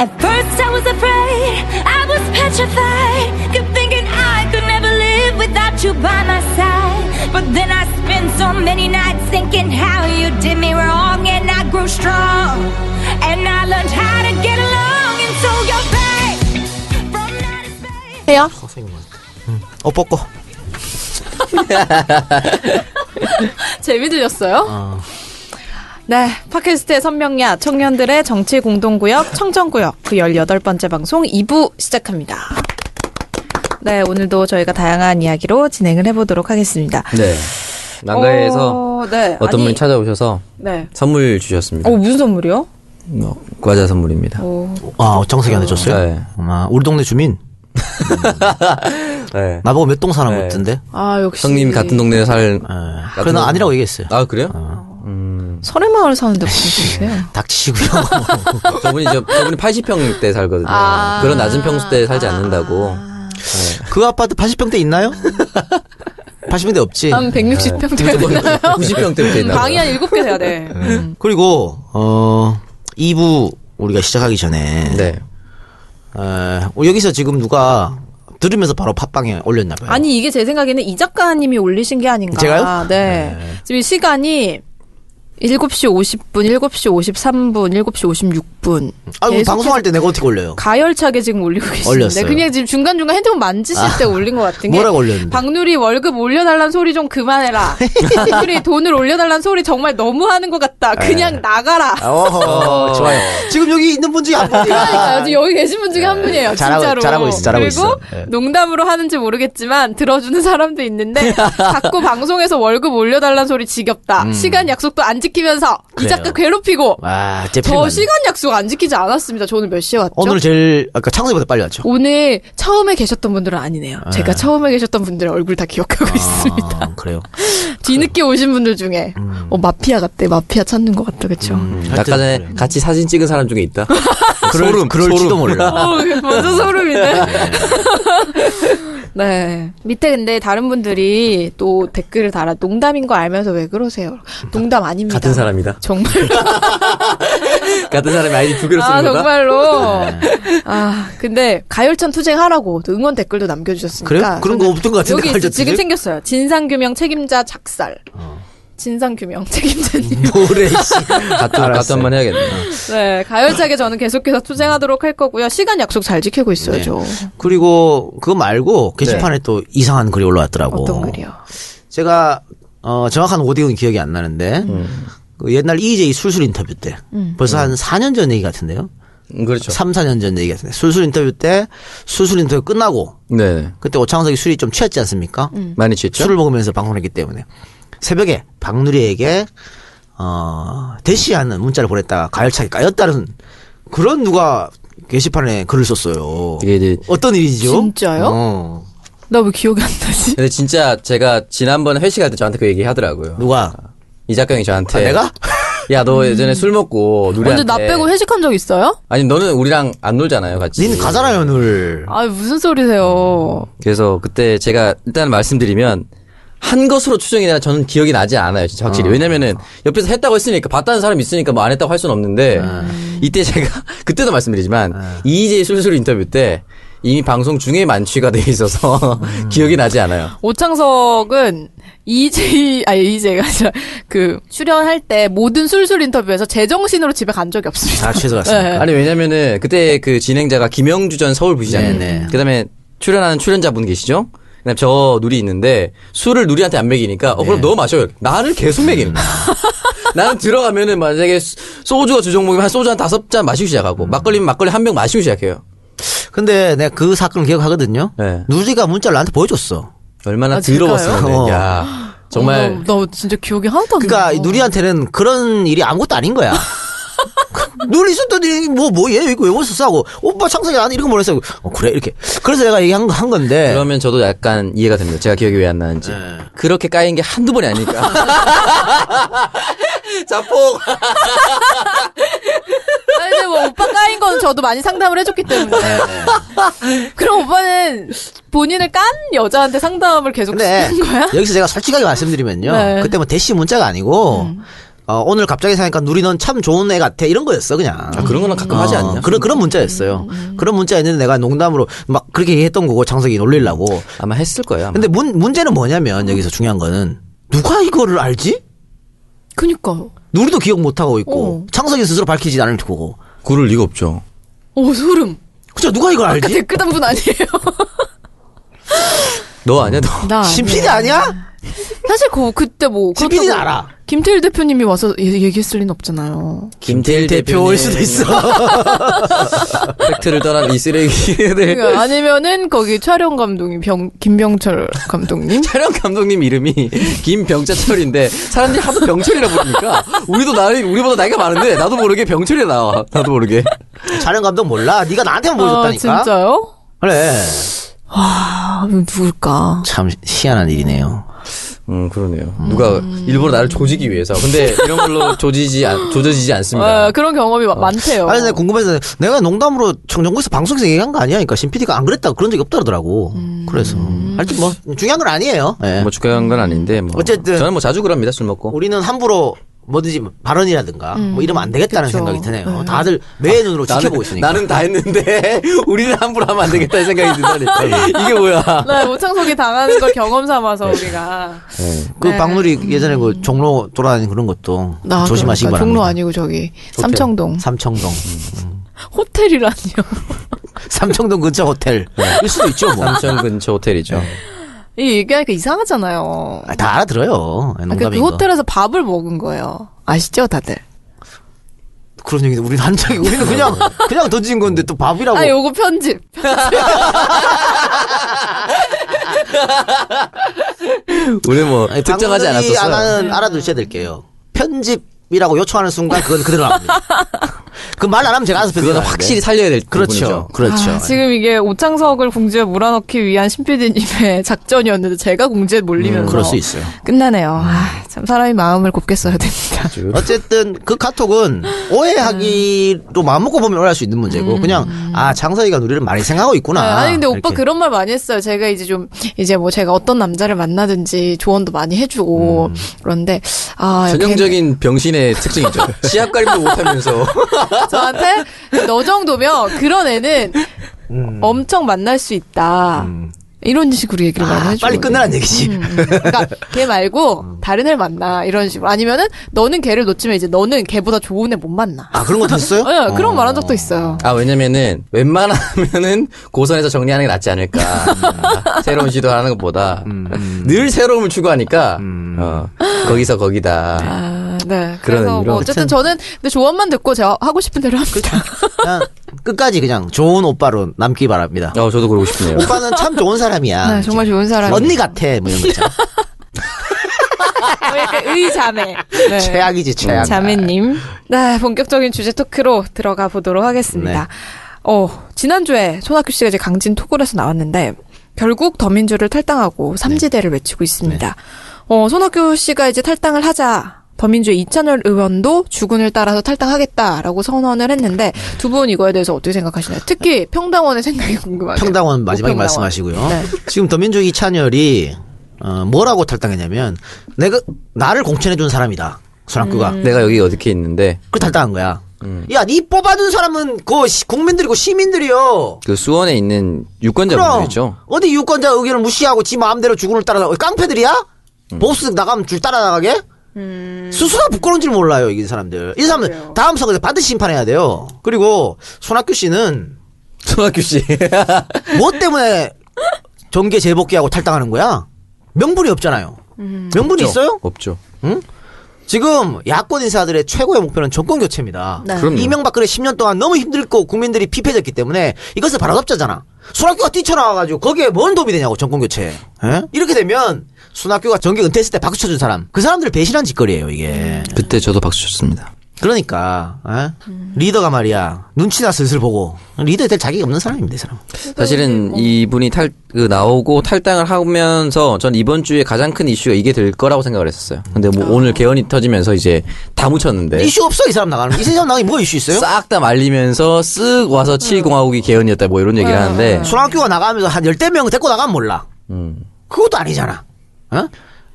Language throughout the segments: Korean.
At first I was afraid, I was petrified, kept thinking I could never live without you by my side. But then I spent so many nights thinking how you did me wrong, and I grew strong, and I learned how to get along, and so you're back from outer space. 해요? 어 뻗고 재미들렸어요? 네, 팟캐스트의 선명야 청년들의 정치 공동구역 청정구역 그 18번째 방송 2부 시작합니다. 네, 오늘도 저희가 다양한 이야기로 진행을 해보도록 하겠습니다. 네. 난가에서 어, 네, 어떤 아니, 분이 찾아오셔서 네. 선물 주셨습니다. 어, 무슨 선물이요? 어, 과자 선물입니다. 아 정석이한테 줬어요? 네. 아, 우리 동네 주민 네. 나보고 몇 동 사는 네. 것 같은데 아, 역시. 형님이 같은 동네에 살. 예. 그래 난 아니라고 얘기했어요 아 그래요? 설해마을 사는데 무슨 소리세요? 닥치시고요 저분이 저, 저분이 80평대 살거든요. 아. 그런 낮은 평수대 살지 않는다고. 그 아파트 80평대 있나요? 80평대 없지 한 160평 되나요? 90평대부터 있나 방이. 한 7개 돼야 돼. 음. 그리고 어 2부 우리가 시작하기 전에 네. 어, 여기서 지금 누가 들으면서 바로 팟빵에 올렸나 봐요. 아니 이게 제 생각에는 이 작가님이 올리신 게 아닌가. 제가요? 네. 지금 시간이 7시 50분, 7시 53분, 7시 56분. 아, 방송할 때 내가 어떻게 올려요? 가열차게 지금 올리고 계시는데 올렸어요. 그냥 지금 중간중간 핸드폰 만지실 때 올린 것 같은 게 뭐라고 올렸는데? 박누리 월급 올려달란 소리 좀 그만해라. 박누리 돈을 올려달란 소리 정말 너무 하는 것 같다. 그냥 나가라. 어허, 좋아요. 지금 여기 있는 분 중에 한 분이야. 그러니까요. 지금 여기 계신 분 중에 한 분이에요. 잘하고- 진짜로. 잘하고 있어, 잘하고 그리고 있어. 예. 농담으로 하는지 모르겠지만 들어주는 사람도 있는데 자꾸 방송에서 월급 올려달란 소리 지겹다. 시간 약속도 안 지 키면서 이 음. 그래요. 작가 괴롭히고 와, 제저 시간 약속 안 지키지 않았습니다. 저는 몇 시에 왔죠? 오늘 제일 아까 창섭보다 빨리 왔죠. 오늘 처음에 계셨던 분들은 아니네요. 제가 처음에 계셨던 분들의 얼굴 다 기억하고 있습니다. 아, 그래요. 뒤늦게 오신 분들 중에 어 마피아 같대. 마피아 찾는 것 같다. 그쵸? 아까 전에 같이 사진 찍은 사람 중에 있다. 그럴, 소름, 그럴지도 소름. 몰라. 어, 완전 소름이네. 네. 밑에 근데 다른 분들이 또 댓글을 달아 농담인 거 알면서 왜 그러세요? 농담 아닙니다. 같은 사람이다. 정말. 같은 사람이 아이디 두 개로 아, 쓰는 거다. 정말로. 아, 근데 가열찬 투쟁하라고 또 응원 댓글도 남겨주셨으니까. 그래요? 그런 거 없던 것 같은데, 여기 가열찬 지금 투쟁? 생겼어요. 진상규명 책임자 작살. 진상규명 책임자님. 뭐래, 씨. 같은, 같은 한번 해야겠네. 네, 가열차게 저는 계속해서 투쟁하도록 할 거고요. 시간 약속 잘 지키고 있어야죠. 그리고 그거 말고 게시판에 또 이상한 글이 올라왔더라고. 어떤 글이요? 제가 어 정확한 오디오는 기억이 안 나는데 그 옛날 EJ 술술 인터뷰 때 벌써 한 4년 전 얘기 같은데요. 음, 그렇죠. 3, 4년 전 얘기 같은데 술술 인터뷰 때 술술 인터뷰 끝나고 네. 그때 오창석이 술이 좀 취했지 않습니까? 많이 취했죠? 술을 먹으면서 방송했기 때문에 새벽에 박누리에게 어 대시하는 문자를 보냈다가 가열차게 까였다는 그런 누가 게시판에 글을 썼어요. 이게 이제 어떤 일이죠? 진짜요? 어. 나 왜 기억이 안 나지? 근데 진짜 제가 지난번에 회식할 때 저한테 그 얘기 하더라고요. 누가? 이 작가형이 저한테. 아, 내가? 야, 너 예전에 술 먹고 누리한테. 언제 나 빼고 회식한 적 있어요? 아니, 너는 우리랑 안 놀잖아요, 같이. 니는 가잖아요, 늘. 아 무슨 소리세요? 그래서 그때 제가 일단 말씀드리면 한 것으로 추정이 되나 저는 기억이 나지 않아요, 진짜 확실히. 왜냐면은 옆에서 했다고 했으니까 봤다는 사람이 있으니까 뭐 안 했다고 할 수는 없는데 이때 제가 그때도 말씀드리지만 이희재 술술 인터뷰 때 이미 방송 중에 만취가 돼 있어서 기억이 나지 않아요. 오창석은 이제 아니 이제가 그 출연할 때 모든 술술 인터뷰에서 제정신으로 집에 간 적이 없습니다. 아, 최소 같습니다. 네. 아니 왜냐면은 그때 그 진행자가 김영주 전 서울 부시장님. 네네. 그다음에 출연하는 출연자분 계시죠? 그다음 저 누리 있는데 술을 누리한테 안 먹이니까 어 그럼 너 마셔요. 나를 계속 먹이는 거야. 나는 들어가면은 만약에 수- 소주가 주 종목이면 한 소주 한 다섯 잔 마시기 시작하고 막걸리면 막걸리 한 병 마시고 시작해요. 근데 내가 그 사건을 기억하거든요. 네. 누리가 문자를 나한테 보여줬어. 얼마나 아, 진짜요? 더러웠으면 어. 야 정말 어, 나, 나 진짜 기억이 하나도 안 나. 그러니까 누리한테는 그런 일이 아무것도 아닌 거야. 누리 있었더니 뭐뭐 얘 이거 왜 왔었어 하고 오빠 창석이 나한테 이렇게 보냈어. 어 그래 이렇게. 그래서 내가 얘기한 거- 한 건데. 그러면 저도 약간 이해가 됩니다. 제가 기억이 왜 안 나는지. 그렇게 까인 게 한두 번이 아니니까. 자폭. 아니, 근데 뭐 오빠 까인 건 저도 많이 상담을 해줬기 때문에. 그럼 오빠는 본인을 깐 여자한테 상담을 계속 하는 거야? 여기서 제가 솔직하게 말씀드리면요. 네. 그때 뭐 대시 문자가 아니고 어, 오늘 갑자기 생각하니까 누리 넌참 좋은 애 같아 이런 거였어 그냥. 아, 그런 거는 가끔 하지 않냐? 그런 그런 문자였어요. 그런 문자였는데 내가 농담으로 막 그렇게 얘기했던 거고 창석이 놀리려고. 아마 했을 거예요. 아마. 근데 문 문제는 뭐냐면 여기서 중요한 거는 누가 이거를 알지? 그니까. 누리도 기억 못 하고 있고 어. 창석이 스스로 밝히지 않을 거고. 그럴 리가 없죠. 오, 소름. 그쵸 누가 이걸 아까 알지? 댓글 단 분 아니에요? 너 아니야, 너. 나. 신PD 아니야? 사실 그, 그때 뭐. 그렇다고 알아. 김태일 대표님이 와서 얘- 얘기했을 리는 없잖아요. 김태일 대표일 수도 있어. 팩트를 떠난 이 쓰레기들. 그러니까 아니면은 거기 촬영 감독이 병, 김병철 감독님? 촬영 감독님 이름이 김병자철인데 사람들이 하도 병철이라 부르니까 우리도 나이 우리보다 나이가 많은데 나도 모르게 병철이 나와. 나도 모르게. 촬영 감독 몰라. 네가 나한테만 아, 보여줬다니까. 진짜요? 그래. 아, 누굴까? 참 희한한 일이네요. 음 그러네요. 누가 일부러 나를 조지기 위해서. 근데 이런 걸로 조지지 않, 조져지지 않습니다. 아, 그런 경험이 마- 많대요. 아니, 내가 궁금해서 내가 농담으로 청정구에서 방송에서 얘기한 거 아니야? 그러니까 신PD가 안 그랬다고 그런 적이 없다더라고. 그래서. 하여튼 뭐, 중요한 건 아니에요. 예. 뭐 중요한 건 아닌데 뭐. 어쨌든. 저는 뭐 자주 그럽니다 술 먹고. 우리는 함부로 뭐든지 발언이라든가 뭐 이러면 안 되겠다는 그쵸. 생각이 드네요. 다들 매의 눈으로 지켜보고 있으니까. 나는 다 했는데 우리는 함부로 하면 안 되겠다는 생각이 든다니까. 이게 뭐야? 네, 오창석이 당하는 걸 경험 삼아서 우리가. 그 네. 박누리 예전에 그 종로 돌아다니는 그런 것도 나 조심하시기 그러니까 바랍니다. 종로 아니고 저기 삼청동 삼청동. 호텔이라니요. 삼청동 근처 호텔. 일 수도 있죠, 뭐. 삼천 근처 호텔이죠. 이 얘기하니까 이상하잖아요. 아, 다 알아들어요. 아, 그, 농담인 그 거. 호텔에서 밥을 먹은 거예요. 아시죠, 다들? 그런 얘기도 우리는 한 적이 우리는 그냥 그냥 던진 건데 또 밥이라고. 아, 요거 편집. 우리 뭐 아니, 특정하지 않았었어요. 하나는 알아두셔야 될게요. 편집 이라고 요청하는 순간 그건 그대로 나옵니다. 그 말 안 하면 제가 알아서. 그거는 확실히 살려야 될 그렇죠. 부분이죠. 그렇죠. 아, 지금 이게 오창석을 공주에 몰아넣기 위한 신PD님의 작전이었는데 제가 공주에 몰리면서 음, 그럴 수 있어요. 끝나네요. 아, 참 사람이 마음을 곱게 써야 됩니다. 어쨌든 그 카톡은 오해하기로 마음 먹고 보면 오해할 수 있는 문제고 그냥 아 장서희가 우리를 많이 생각하고 있구나. 아, 아니 근데 오빠 이렇게. 그런 말 많이 했어요. 제가 이제 좀 이제 뭐 제가 어떤 남자를 만나든지 조언도 많이 해주고 음. 그런데 아 전형적인 병신의 특징이죠. 시합 가림도 못하면서. 걔- 저한테 너 정도면 그런 애는 음. 엄청 만날 수 있다. 이런 식으로 얘기를 많이 아, 해주고 빨리 끝내라는 얘기지. 그러니까 걔 말고 다른 애를 만나 이런 식으로 아니면은 너는 걔를 놓치면 이제 너는 걔보다 좋은 애 못 만나. 아 그런 것도 했어요? 네, 그런 말한 적도 있어요. 아, 왜냐면은, 웬만하면은, 고선에서 정리하는 게 낫지 않을까. 아, 새로운 시도를 하는 것보다. 늘 새로움을 추구하니까, 어, 거기서 거기다. 아, 네. 그런 그래서. 뭐 어쨌든 저는 근데 조언만 듣고 제가 하고 싶은 대로 합니다. 그냥 끝까지 그냥 좋은 오빠로 남기 바랍니다. 어, 저도 그러고 싶네요. 오빠는 참 좋은 사람 이야. 네, 정말 좋은 사람. 언니 같아. 뭐 이런 거 있잖아. 뭐 약간 의자매. 네. 최악이지 최악. 자매님. 네, 본격적인 주제 토크로 들어가 보도록 하겠습니다. 어, 지난주에 손학규 씨가 이제 강진 토굴에서 나왔는데, 결국 더민주를 탈당하고 삼지대를 외치고 있습니다. 어, 손학규 씨가 이제 탈당을 하자, 더민주의 이찬열 의원도 주군을 따라서 탈당하겠다라고 선언을 했는데, 두 분 이거에 대해서 어떻게 생각하시나요? 특히 평당원의 생각이 궁금하네요. 평당원 마지막에 우평당원. 말씀하시고요. 네. 지금 더민주 이찬열이 어, 뭐라고 탈당했냐면 내가 나를 공천해 준 사람이다. 손학규가. 내가 여기 어떻게 있는데, 그 탈당한 거야. 야, 니 뽑아준 사람은 그 시- 국민들이고 시민들이요. 그 수원에 있는 유권자분들이죠. 어디 유권자 의견을 무시하고 지 마음대로 주군을 따라가 깡패들이야? 보스 나가면 줄 따라나가게? 스스로 부끄러운 줄 몰라요, 이 사람들. 이 사람들 다음 선거에 반드시 심판해야 돼요. 그리고 손학규 씨는 손학규 씨. 뭐 때문에 정계 재복귀하고 탈당하는 거야? 명분이 없잖아요. 명분이 있어요? 없죠. 지금 야권 인사들의 최고의 목표는 정권 교체입니다. 네. 그럼요. 이명박근혜 10년 동안 너무 힘들고 국민들이 피폐졌기 때문에 이것을 바로잡자잖아. 손학규가 뛰쳐나와가지고 거기에 뭔 도움이 되냐고 정권 교체. 에? 이렇게 되면 손학규가 정계 은퇴했을 때 박수 쳐준 사람 그 사람들을 배신한 짓거리예요 이게. 그때 저도 박수 쳤습니다. 그러니까 에? 리더가 말이야 눈치나 슬슬 보고 리더 될 자격이 없는 사람입니다 이 사람. 사실은 이분이 탈, 그 나오고 탈당을 하면서 전 이번 주에 가장 큰 이슈가 이게 될 거라고 생각을 했었어요. 근데 뭐 오늘 개헌이 터지면서 이제 다 묻혔는데. 이슈 없어 이 사람 나가는 거. 이 사람 나가는 게 뭐가 이슈 있어요? 싹 다 말리면서 쓱 와서 7공화국이 개헌이었다 뭐 이런 얘기를 하는데 손학규가 나가면서 한 열대 명 데리고 나가면 몰라. 음. 그것도 아니잖아. 어?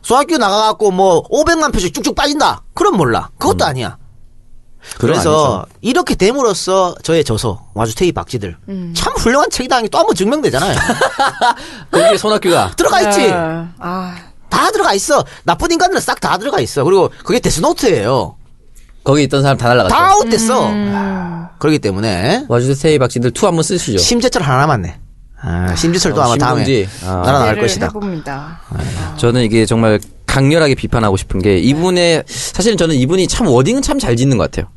손학규 나가갖고 뭐 500만 표씩 쭉쭉 빠진다. 그럼 몰라. 그것도 아니야. 그래서 아니죠. 이렇게 됨으로써 저의 저서 와주테이 박쥐들 참 훌륭한 책이라는 게 또 한 번 증명되잖아요. 거기에 손학규가 들어가 있지. 네. 아, 다 들어가 있어. 나쁜 인간들은 싹 다 들어가 있어. 그리고 그게 데스노트예요. 거기 있던 사람 다 날라갔죠. 다 아웃됐어. 그렇기 때문에 와주세이 박씨들 투 한번 쓰시죠. 심재철 하나 남았네. 아, 심재철도 어, 아마 다음에. 아. 날아나갈 것이다. 해봅니다. 저는 이게 정말 강렬하게 비판하고 싶은 게 이분의 사실은 저는 이분이 참 wording은 참 잘 짓는 것 같아요.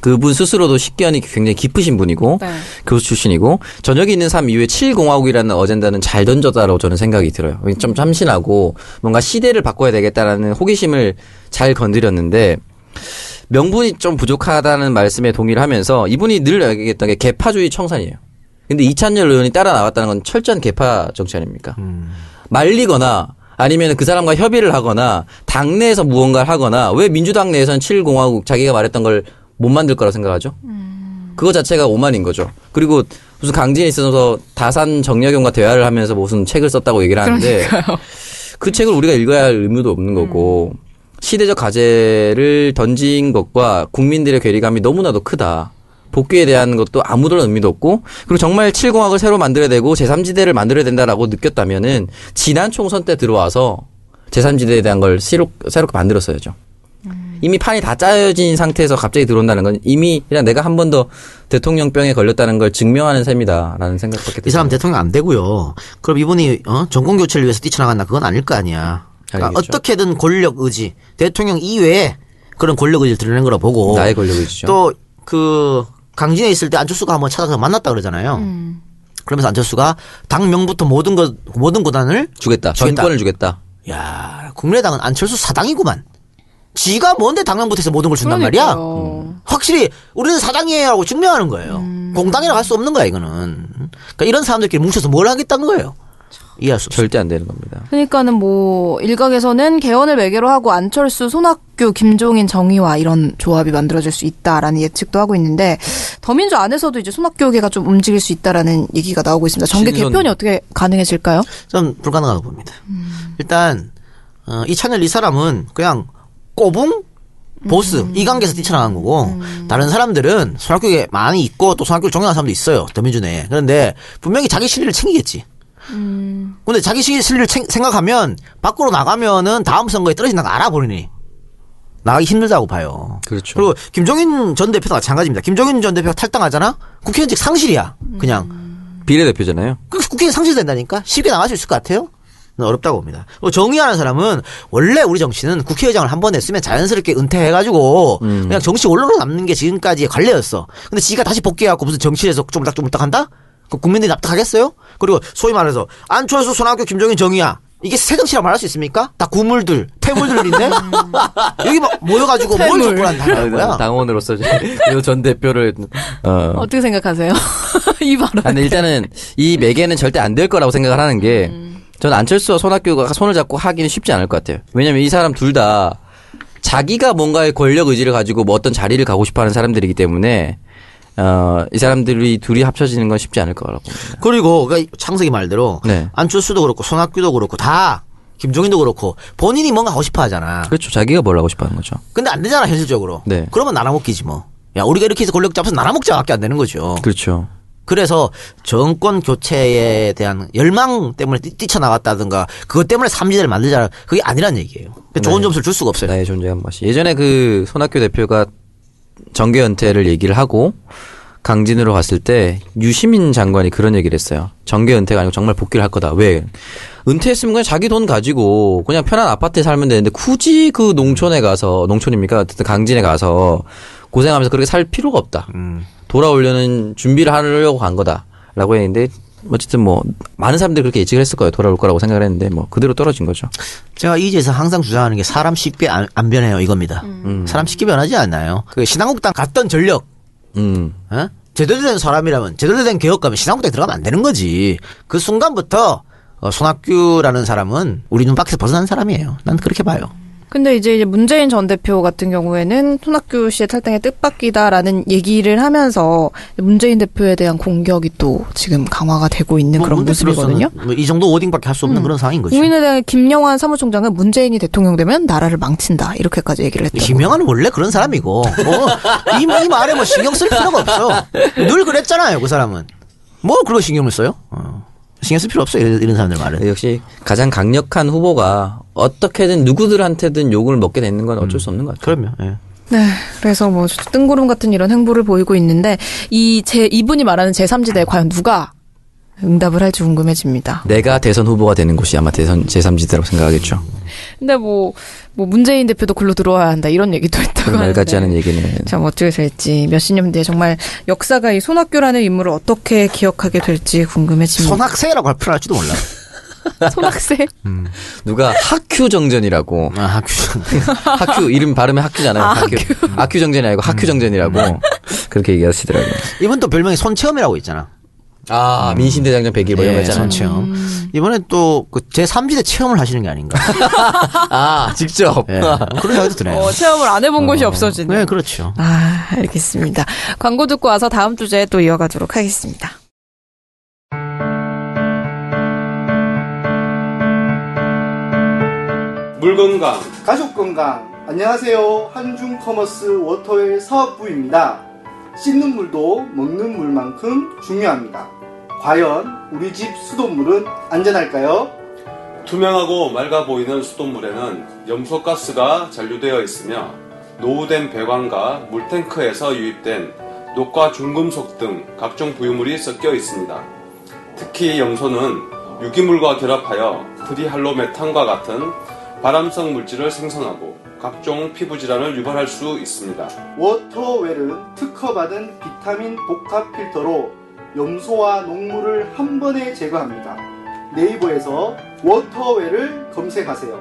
그분 스스로도 식견이 굉장히 깊으신 분이고 네. 교수 출신이고 저녁이 있는 삶 이후에 7공화국이라는 어젠다는 잘 던졌다라고 저는 생각이 들어요. 좀 참신하고 뭔가 시대를 바꿔야 되겠다라는 호기심을 잘 건드렸는데 명분이 좀 부족하다는 말씀에 동의를 하면서 이분이 늘 얘기했던 게 개파주의 청산이에요. 근데 이찬열 의원이 따라 나왔다는 건 철저한 개파 정치 아닙니까? 말리거나 아니면 그 사람과 협의를 하거나 당내에서 무언가를 하거나 왜 민주당 내에서는 7공화국 자기가 말했던 걸 못 만들 거라고 생각하죠? 그거 자체가 오만인 거죠. 그리고 무슨 강진에 있어서 다산 정약용과 대화를 하면서 무슨 책을 썼다고 얘기를 하는데 그 책을 우리가 읽어야 할 의무도 없는 거고 시대적 과제를 던진 것과 국민들의 괴리감이 너무나도 크다. 복귀에 대한 것도 아무런 의미도 없고 그리고 정말 7공학을 새로 만들어야 되고 제3지대를 만들어야 된다라고 느꼈다면은 지난 총선 때 들어와서 제3지대에 대한 걸 새로, 새롭게 만들었어야죠. 이미 판이 다 짜여진 상태에서 갑자기 들어온다는 건 이미 그냥 내가 한 번 더 대통령병에 걸렸다는 걸 증명하는 셈이다라는 생각밖에 이 사람. 대통령 안 되고요. 그럼 이분이 어? 정권 교체를 위해서 뛰쳐나갔나 그건 아닐 거 아니야. 그러니까. 어떻게든 권력 의지, 대통령 이외에 그런 권력 의지를 드러낸 거라 보고 나의 권력 의지죠. 또그 강진에 있을 때 안철수가 한번 찾아서 만났다 그러잖아요. 그러면서 안철수가 당명부터 모든 것 모든 고단을 주겠다. 주겠다. 전권을 주겠다. 야 국민의당은 안철수 사당이구만. 지가 뭔데 당명부터 해서 모든 걸 준단 말이야. 그러니까요. 확실히 우리는 사당이에요라고 증명하는 거예요. 공당이라고 할 수 없는 거야 이거는. 그러니까 이런 사람들끼리 뭉쳐서 뭘 하겠다는 거예요. 이해할 수. 절대 안 되는 겁니다. 그러니까는 뭐 일각에서는 개헌을 매개로 하고 안철수, 손학규, 김종인, 정의와 이런 조합이 만들어질 수 있다라는 예측도 하고 있는데 더민주 안에서도 이제 손학규계가 좀 움직일 수 있다라는 얘기가 나오고 있습니다. 정계 신선- 개편이 어떻게 가능해질까요? 전 불가능하다고 봅니다. 일단 어, 이찬열 이 사람은 그냥 꼬붕 보스 이 관계에서 뛰쳐나간 거고 다른 사람들은 손학규에 많이 있고 또 손학규를 존경하는 사람도 있어요 더민주 내에 그런데 분명히 자기 실리를 챙기겠지. 근데 자기 시- 실리를 챙- 생각하면 밖으로 나가면은 다음 선거에 떨어진다는 거 알아버리니 나가기 힘들다고 봐요. 그렇죠. 그리고 김종인 전 대표도 마찬가지입니다. 김종인 전 대표가 탈당하잖아? 국회의원직 상실이야. 그냥. 비례대표잖아요. 그 국회에 상실된다니까? 쉽게 나갈 수 있을 것 같아요? 는 어렵다고 봅니다. 정의하는 사람은 원래 우리 정치는 국회의장을 한 번 했으면 자연스럽게 은퇴해가지고 그냥 정치 원로로 남는 게 지금까지의 관례였어. 근데 지가 다시 복귀해갖고 무슨 정치에서 쪼물딱쪼물딱 한다? 그 국민들이 납득하겠어요? 그리고 소위 말해서 안철수, 손학규, 김종인, 정의야. 이게 새정치라고 말할 수 있습니까? 다 구물들, 퇴물들인데? 여기 막 모여가지고 뭘 퇴물. 족구를 한다는 거야? 당원으로서 전 대표를 어. 어떻게 생각하세요? 이 발언. 아, 근데 일단은 이 매개는 절대 안 될 거라고 생각을 하는 게 저는 안철수와 손학규가 손을 잡고 하기는 쉽지 않을 것 같아요. 왜냐면 이 사람 둘 다 자기가 뭔가의 권력 의지를 가지고 뭐 어떤 자리를 가고 싶어 하는 사람들이기 때문에 어, 이 사람들이 둘이 합쳐지는 건 쉽지 않을 거라고 봅니다. 그리고 그러니까 창석이 말대로 네. 안철수도 그렇고 손학규도 그렇고 다 김종인도 그렇고 본인이 뭔가 하고 싶어 하잖아. 그렇죠. 자기가 뭘 하고 싶어 하는 거죠. 근데 안 되잖아 현실적으로. 네. 그러면 나눠먹기지 뭐. 야 우리가 이렇게 해서 권력 잡아서 나눠먹자밖에 안 되는 거죠. 그렇죠. 그래서 정권 교체에 대한 열망 때문에 뛰- 뛰쳐나갔다든가 그것 때문에 삼지대를 만들자 그게 아니란 얘기예요. 그러니까 좋은 네. 점수를 줄 수가 없어요. 나의 존재감 맛이. 예전에 그 손학규 대표가 정계 은퇴를 얘기를 하고 강진으로 갔을 때 유시민 장관이 그런 얘기를 했어요. 정계 은퇴가 아니고 정말 복귀를 할 거다. 왜? 은퇴했으면 그냥 자기 돈 가지고 그냥 편한 아파트에 살면 되는데 굳이 그 농촌에 가서 농촌입니까? 어쨌든 강진에 가서 고생하면서 그렇게 살 필요가 없다. 돌아오려는 준비를 하려고 간 거다라고 했는데 어쨌든 뭐 많은 사람들이 그렇게 예측을 했을 거예요. 돌아올 거라고 생각을 했는데 뭐 그대로 떨어진 거죠. 제가 이제서 항상 주장하는 게 사람 쉽게 안, 안 변해요 이겁니다. 사람 쉽게 변하지 않나요? 그 신한국당 갔던 전력 음. 어? 제대로 된 사람이라면 제대로 된 개혁가면 신한국당에 들어가면 안 되는 거지. 그 순간부터 어, 손학규라는 사람은 우리 눈 밖에서 벗어난 사람이에요. 난 그렇게 봐요. 근데 이제 문재인 전 대표 같은 경우에는 손학규 씨의 탈당에 뜻밖이다라는 얘기를 하면서 문재인 대표에 대한 공격이 또 지금 강화가 되고 있는 뭐 그런 문 모습이거든요. 대표로서는 뭐이 정도 워딩밖에 할 수 없는 그런 상황인 거죠. 국민의당 김영환 사무총장은 문재인이 대통령 되면 나라를 망친다 이렇게까지 얘기를 했다고. 김영환은 원래 그런 사람이고 뭐, 이, 이 말에 뭐 신경 쓸 필요가 없어. 늘 그랬잖아요, 그 사람은. 뭘 그거 신경을 써요? 어. 신경 쓸 필요 없어요, 이런, 이런 사람들 말은. 역시 가장 강력한 후보가 어떻게든 누구들한테든 욕을 먹게 되는 건 어쩔 수 없는 것 같아요. 그럼요. 예. 네, 그래서 뭐 뜬구름 같은 이런 행보를 보이고 있는데 이 제 이분이 말하는 제3지대에 과연 누가 응답을 할지 궁금해집니다. 내가 대선 후보가 되는 곳이 아마 대선 제3지대라고 생각하겠죠. 근데 뭐, 뭐 문재인 대표도 글로 들어와야 한다 이런 얘기도 했다고 말 하는데. 같지 않은 얘기는. 참 어떻게 될지 몇십 년 뒤에 정말 역사가 이 손학규라는 인물을 어떻게 기억하게 될지 궁금해집니다. 손학세라고 할 필요 할지도 몰라. 손학세? 누가 학큐 정전이라고. 아, 학교. 학큐 이름 발음이 학큐잖아요. 학큐. 학큐 정전이 아니고 학큐 정전이라고 그렇게 얘기하시더라고요. 이번 또 별명이 손체험이라고 있잖아. 아 민신대장정 100일 뭐 이런 거 예, 있잖아요. 손체험. 이번에 또 그 제 3지대 체험을 하시는 게 아닌가. 아 직접. 예. 그런 생각도 드네요. 어, 체험을 안 해본 곳이 없어지네. 네, 그렇죠. 아, 알겠습니다. 광고 듣고 와서 다음 주제에 또 이어가도록 하겠습니다. 물 건강 가족 건강 안녕하세요 한중 커머스 워터웰 사업부입니다 씻는 물도 먹는 물만큼 중요합니다 과연 우리 집 수돗물은 안전할까요? 투명하고 맑아 보이는 수돗물에는 염소가스가 잔류되어 있으며 노후된 배관과 물탱크에서 유입된 녹과 중금속 등 각종 부유물이 섞여 있습니다. 특히 염소는 유기물과 결합하여 트리할로메탄과 같은 발암성 물질을 생성하고 각종 피부 질환을 유발할 수 있습니다. 워터웰은 특허받은 비타민 복합 필터로 염소와 녹물을 한 번에 제거합니다 네이버에서 워터웰을 검색하세요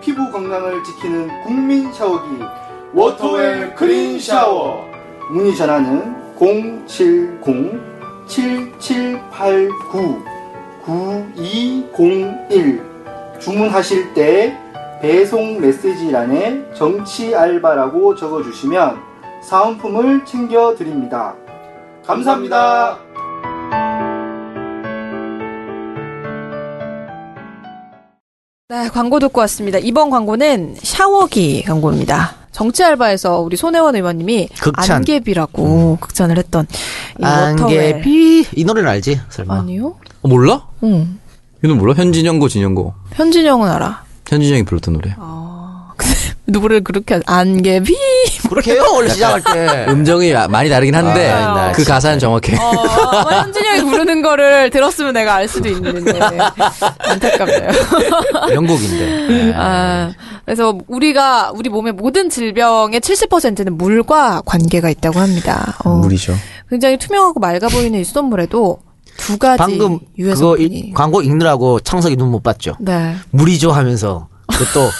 피부 건강을 지키는 국민 샤워기 워터웰 크린 샤워 문의 전화는 070-7789-9201 주문하실 때 배송 메시지란에 정치 알바라고 적어주시면 사은품을 챙겨드립니다. 감사합니다. 네, 광고 듣고 왔습니다. 이번 광고는 샤워기 광고입니다. 정치 알바에서 우리 손혜원 의원님이 극찬. 안개비라고 극찬을 했던 이 워터웰. 안개비 이 노래는 알지? 설마. 아니요? 어, 몰라? 응. 이는 몰라? 현진영고 진영고. 현진영은 알아. 현진영이 불렀던 노래. 누구를 그렇게 하- 안개비 그렇게 해요 원래 시작할 때. 음정이 많이 다르긴 한데 아, 나그 진짜. 가사는 정확해. 어, 아마 현진영이 부르는 거를 들었으면 내가 알 수도 있는데 안타깝네요. 명곡인데. 아, 그래서 우리가 우리 몸의 모든 질병의 70%는 물과 관계가 있다고 합니다. 어, 물이죠. 굉장히 투명하고 맑아 보이는 이 수돗물에도 두 가지 방금 유해 그거 성분이 이- 광고 읽느라고 창석이 눈 못 봤죠. 네. 물이죠 하면서 그또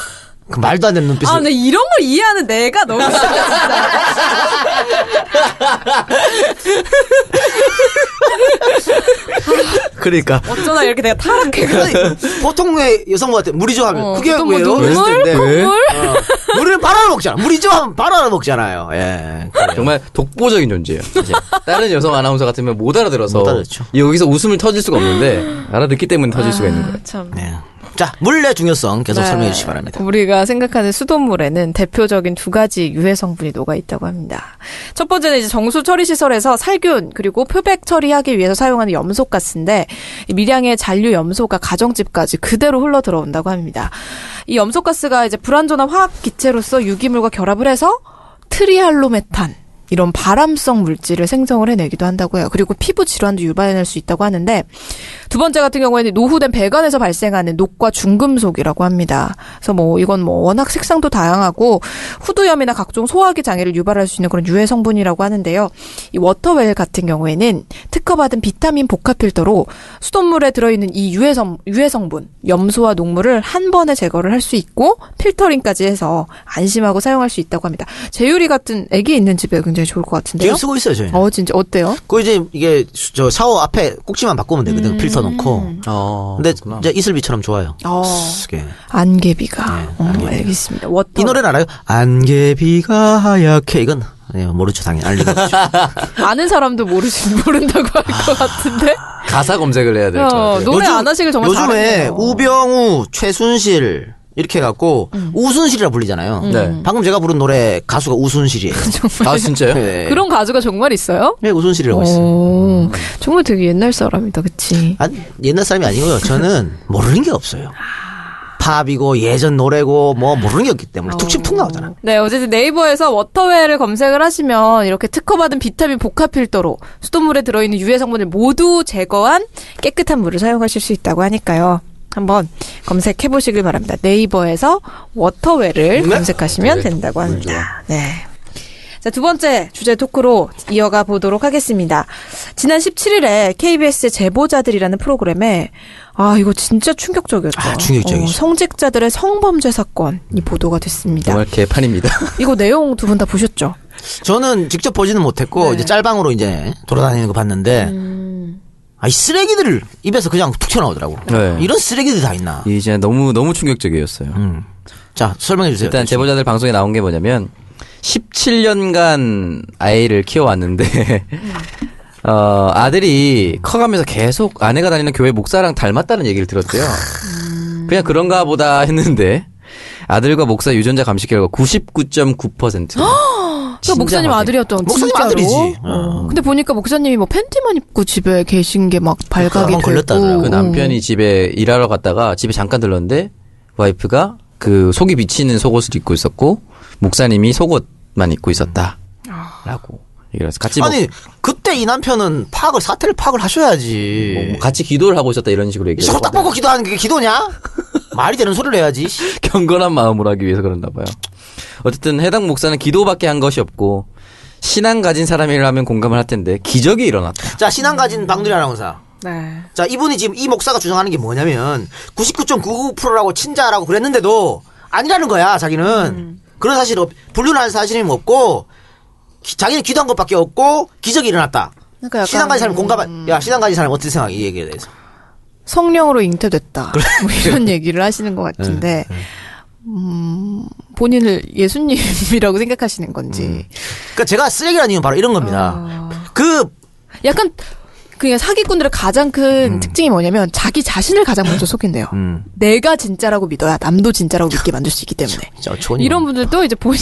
그 말도 안 되는 눈빛을 아, 근데 이런 걸 이해하는 내가 너무 진짜. 그러니까 어쩌나 이렇게 내가 타락해가 보통 왜 여성분한테 물이죠 하면 어, 그게 뭐 왜요? 눈물? 텐데 왜? 콧물? 어. 물을 바로 먹잖아. 물이죠 하면 바로 알아 먹잖아요. 예. 그래요. 정말 독보적인 존재예요. 사실. 다른 여성 아나운서 같으면 못 알아들어서 못 알아듣죠. 여기서 웃음을 터질 수가 없는데 알아듣기 때문에 터질 수가 있는 거예요. 참. 네. 자, 물의 중요성 계속 네. 설명해 주시기 바랍니다. 우리가 생각하는 수돗물에는 대표적인 두 가지 유해 성분이 녹아 있다고 합니다. 첫 번째는 이제 정수 처리 시설에서 살균 그리고 표백 처리하기 위해서 사용하는 염소 가스인데 이 미량의 잔류 염소가 가정집까지 그대로 흘러 들어온다고 합니다. 이 염소 가스가 이제 불완전한 화학 기체로서 유기물과 결합을 해서 트리할로메탄 이런 발암성 물질을 생성을 해내기도 한다고 해요. 그리고 피부 질환도 유발해낼 수 있다고 하는데 두 번째 같은 경우에는 노후된 배관에서 발생하는 녹과 중금속이라고 합니다. 그래서 뭐 이건 뭐 워낙 색상도 다양하고 후두염이나 각종 소화기 장애를 유발할 수 있는 그런 유해 성분이라고 하는데요. 이 워터웰 같은 경우에는 특허받은 비타민 복합 필터로 수돗물에 들어있는 이 유해 성 유해 성분, 염소와 녹물을 한 번에 제거를 할 수 있고 필터링까지 해서 안심하고 사용할 수 있다고 합니다. 제유리 같은 애기 있는 집에 굉장히 좋을 것 같은데요. 지금 쓰고 있어요, 저희. 는어 진짜 어때요? 그 이제 이게 수- 저 샤워 앞에 꼭지만 바꾸면 되거든. 음. 필터 넣고. 어. 근데 그렇구나. 이제 이슬비처럼 좋아요. 어. 이게. 안개비가. 네, 어, 안개비가. 알겠습니다. 워터. 이 노래는 알아요? 안개비가 하얗게 이건 네, 모르죠 당연히 알 리가 없죠. 아는 사람도 모르시 모른다고 할 것 같은데. 가사 검색을 해야 될것 어, 같아요. 노래 안 하시길 정말 요즘에 잘했네요. 우병우, 최순실 이렇게 해갖고 음. 우순실이라 불리잖아요. 네. 방금 제가 부른 노래 가수가 우순실이에요. 아, 진짜요? 네. 그런 가수가 정말 있어요? 네, 우순실이라고 있어요. 오, 정말 되게 옛날 사람이다, 그치? 아니, 옛날 사람이 아니고요. 저는 모르는 게 없어요. 팝이고 예전 노래고 뭐 모르는 게 없기 때문에 툭신툭 나오잖아. 네, 어쨌든 네이버에서 워터웰을 검색을 하시면 이렇게 특허받은 비타민 복합 필터로 수돗물에 들어있는 유해 성분을 모두 제거한 깨끗한 물을 사용하실 수 있다고 하니까요. 한번 검색해 보시길 바랍니다. 네이버에서 워터웰을 네? 검색하시면 네, 된다고 물 합니다. 네. 자, 두 번째 주제 토크로 이어가 보도록 하겠습니다. 지난 17일에 KBS의 제보자들이라는 프로그램에 아, 이거 진짜 충격적이었죠. 아, 충격적이죠. 어, 성직자들의 성범죄 사건이 보도가 됐습니다. 정말 개판입니다. 이거 내용 두 분 다 보셨죠? 저는 직접 보지는 못했고 네. 이제 짤방으로 이제 돌아다니는 거 봤는데 음. 아이 쓰레기들을 입에서 그냥 툭 튀어나오더라고. 네. 이런 쓰레기들이 다 있나? 이제 너무 너무 충격적이었어요. 음. 자 설명해 주세요. 일단 제보자들 방송에 나온 게 뭐냐면 17년간 아이를 키워왔는데 어, 아들이 커가면서 계속 아내가 다니는 교회 목사랑 닮았다는 얘기를 들었대요. 그냥 그런가 보다 했는데 아들과 목사 유전자 감식 결과 99.9%. 그 목사님 아들이었던 목사님 진짜로. 아들이지. 어. 어. 근데 보니까 목사님이 뭐 팬티만 입고 집에 계신 게 막 발각이. 걸렸다더라고요. 그 남편이 집에 일하러 갔다가 집에 잠깐 들렀는데 와이프가 그 속이 비치는 속옷을 입고 있었고 목사님이 속옷만 입고 있었다. 라고 얘기를 해서 같이 뭐, 아니 그때 이 남편은 파악을 사태를 파악을 하셔야지. 뭐, 뭐 같이 기도를 하고 있었다 이런 식으로 얘기를 서로 딱 했거든요. 보고 기도하는 게 기도냐? 말이 되는 소리를 해야지. 경건한 마음으로 하기 위해서 그런가 봐요. 어쨌든 해당 목사는 기도밖에 한 것이 없고 신앙 가진 사람이라면 공감을 할 텐데 기적이 일어났다. 자 신앙 가진 박누리 아나운서. 네. 자 이분이 지금 이 목사가 주장하는 게 뭐냐면 99.99%라고 친자라고 그랬는데도 아니라는 거야 자기는 그런 사실 없 분류하는 사실이 없고 기- 자기는 기도한 것밖에 없고 기적이 일어났다. 그러니까 약간 신앙 가진 사람 공감 야 신앙 가진 사람 어떻게 생각해 이 얘기에 대해서 성령으로 잉태됐다. 뭐 이런 얘기를 하시는 것 같은데, 음, 본인을 예수님이라고 생각하시는 건지. 그러니까 제가 쓰레기라는 이유는 바로 이런 겁니다. 그 약간, 그냥 사기꾼들의 가장 큰 특징이 뭐냐면 자기 자신을 가장 먼저 속인대요. 음. 내가 진짜라고 믿어야 남도 진짜라고 믿게 만들 수 있기 때문에. 저 촌이 이런 분들도 이제 본인,